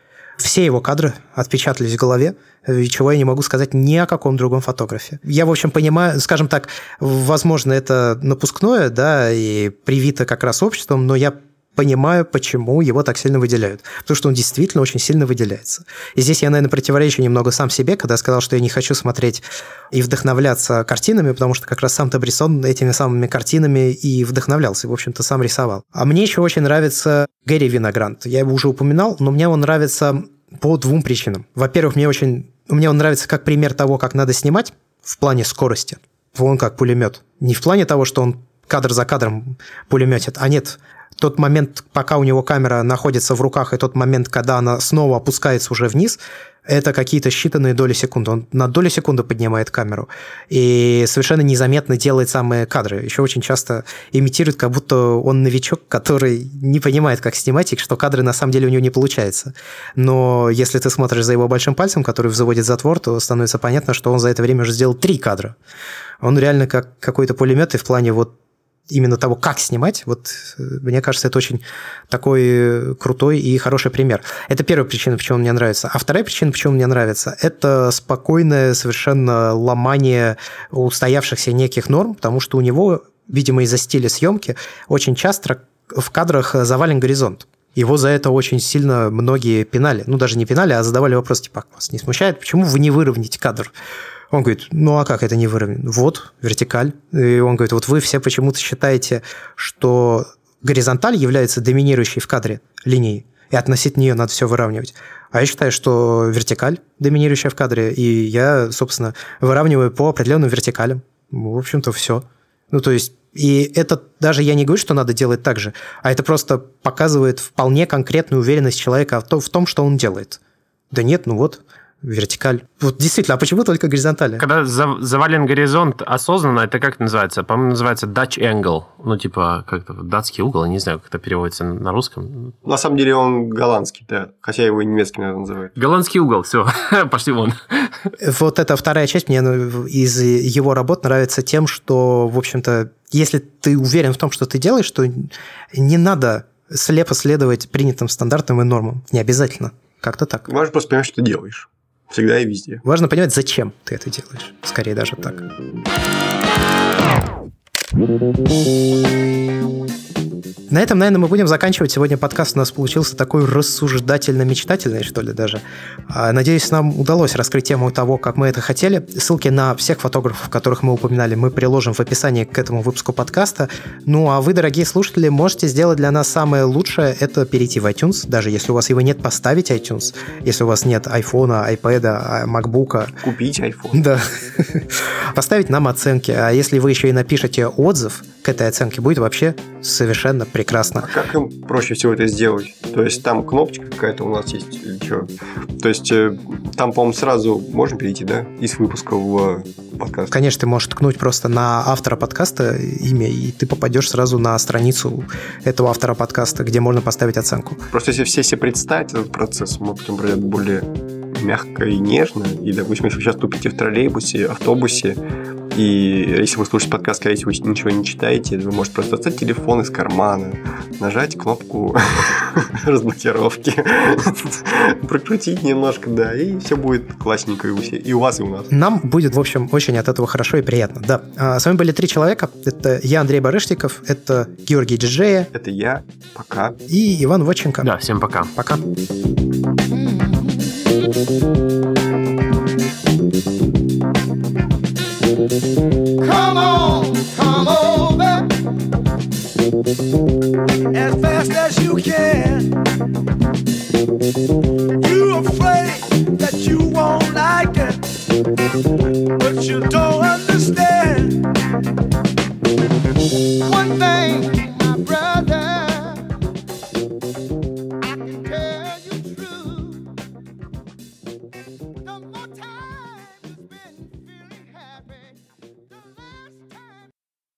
Все его кадры отпечатались в голове, чего я не могу сказать ни о каком другом фотографе. Я, в общем, понимаю, скажем так, возможно, это напускное, да, и привито как раз обществом, но я понимаю, почему его так сильно выделяют. Потому что он действительно очень сильно выделяется. И здесь я, наверное, противоречу немного сам себе, когда сказал, что я не хочу смотреть и вдохновляться картинами, потому что как раз сам Табрисон этими самыми картинами и вдохновлялся, и, в общем-то, сам рисовал. А мне еще очень нравится Гэри Виногрант. Я его уже упоминал, но мне он нравится по двум причинам. Во-первых, мне очень... Мне он нравится как пример того, как надо снимать в плане скорости. Он как пулемет. Не в плане того, что он кадр за кадром пулеметит, а нет, тот момент, пока у него камера находится в руках, и тот момент, когда она снова опускается уже вниз, это какие-то считанные доли секунды. Он на долю секунды поднимает камеру и совершенно незаметно делает самые кадры. Еще очень часто имитирует, как будто он новичок, который не понимает, как снимать, и что кадры на самом деле у него не получается. Но если ты смотришь за его большим пальцем, который взводит затвор, то становится понятно, что он за это время уже сделал три кадра. Он реально как какой-то пулемет и в плане вот именно того, как снимать, вот э, мне кажется, это очень такой э, крутой и хороший пример. Это первая причина, почему он мне нравится. А вторая причина, почему он мне нравится, это спокойное совершенно ломание устоявшихся неких норм, потому что у него, видимо, из-за стиля съемки очень часто в кадрах завален горизонт. Его за это очень сильно многие пинали. Ну, даже не пинали, а задавали вопрос, типа, вас не смущает, почему вы не выровняете кадр? Он говорит, ну а как это не выровнено? Вот, вертикаль. И он говорит, вот вы все почему-то считаете, что горизонталь является доминирующей в кадре линией, и относительно нее надо все выравнивать. А я считаю, что вертикаль доминирующая в кадре, и я, собственно, выравниваю по определенным вертикалям. В общем-то, все. Ну, то есть, и это даже я не говорю, что надо делать так же, а это просто показывает вполне конкретную уверенность человека в том, что он делает. Да нет, ну вот, вертикаль. Вот действительно, а почему только горизонтали? Когда завален горизонт осознанно, это как называется? По-моему, называется Dutch angle. Ну, типа, как-то датский угол, не знаю, как это переводится на русском. На самом деле он голландский, да. Хотя его и немецкий, наверное, называют. Голландский угол, все, пошли вон. Вот эта вторая часть мне ну, из его работ нравится тем, что, в общем-то, если ты уверен в том, что ты делаешь, то не надо слепо следовать принятым стандартам и нормам. Не обязательно. Как-то так. Важно просто понимать, что ты делаешь. Всегда и везде. Важно понимать, зачем ты это делаешь. Скорее даже так. На этом, наверное, мы будем заканчивать. Сегодня подкаст у нас получился такой рассуждательно-мечтательный, что ли, даже. А, надеюсь, нам удалось раскрыть тему того, как мы это хотели. Ссылки на всех фотографов, которых мы упоминали, мы приложим в описании к этому выпуску подкаста. Ну, а вы, дорогие слушатели, можете сделать для нас самое лучшее – это перейти в iTunes. Даже если у вас его нет, поставить iTunes. Если у вас нет iPhone, iPad, MacBook. Купить iPhone. Да. Поставить нам оценки. А если вы еще и напишете отзыв к этой оценке, будет вообще совершенно прекрасно. А как им проще всего это сделать? То есть там кнопочка какая-то у нас есть или что? То есть э, там, по-моему, сразу можно перейти, да, из выпуска в подкаст? Конечно, ты можешь ткнуть просто на автора подкаста имя, и ты попадешь сразу на страницу этого автора подкаста, где можно поставить оценку. Просто если все себе представить этот процесс, мы потом пройдет более мягко и нежно. И, допустим, если вы сейчас тупите в троллейбусе, автобусе, и если вы слушаете подкаст, скорее всего, ничего не читаете, вы можете просто достать телефон из кармана, нажать кнопку разблокировки, прокрутить немножко, да, и все будет классненько и у, всех, и у вас, и у нас. Нам будет, в общем, очень от этого хорошо и приятно, да. А, с вами были три человека. Это я, Андрей Барышников, это Георгий Диджея. Это я. Пока. И Иван Воченко. Да, всем пока. Пока. Come on, come over as fast as you can. You're afraid that you won't like it, but you don't understand. One thing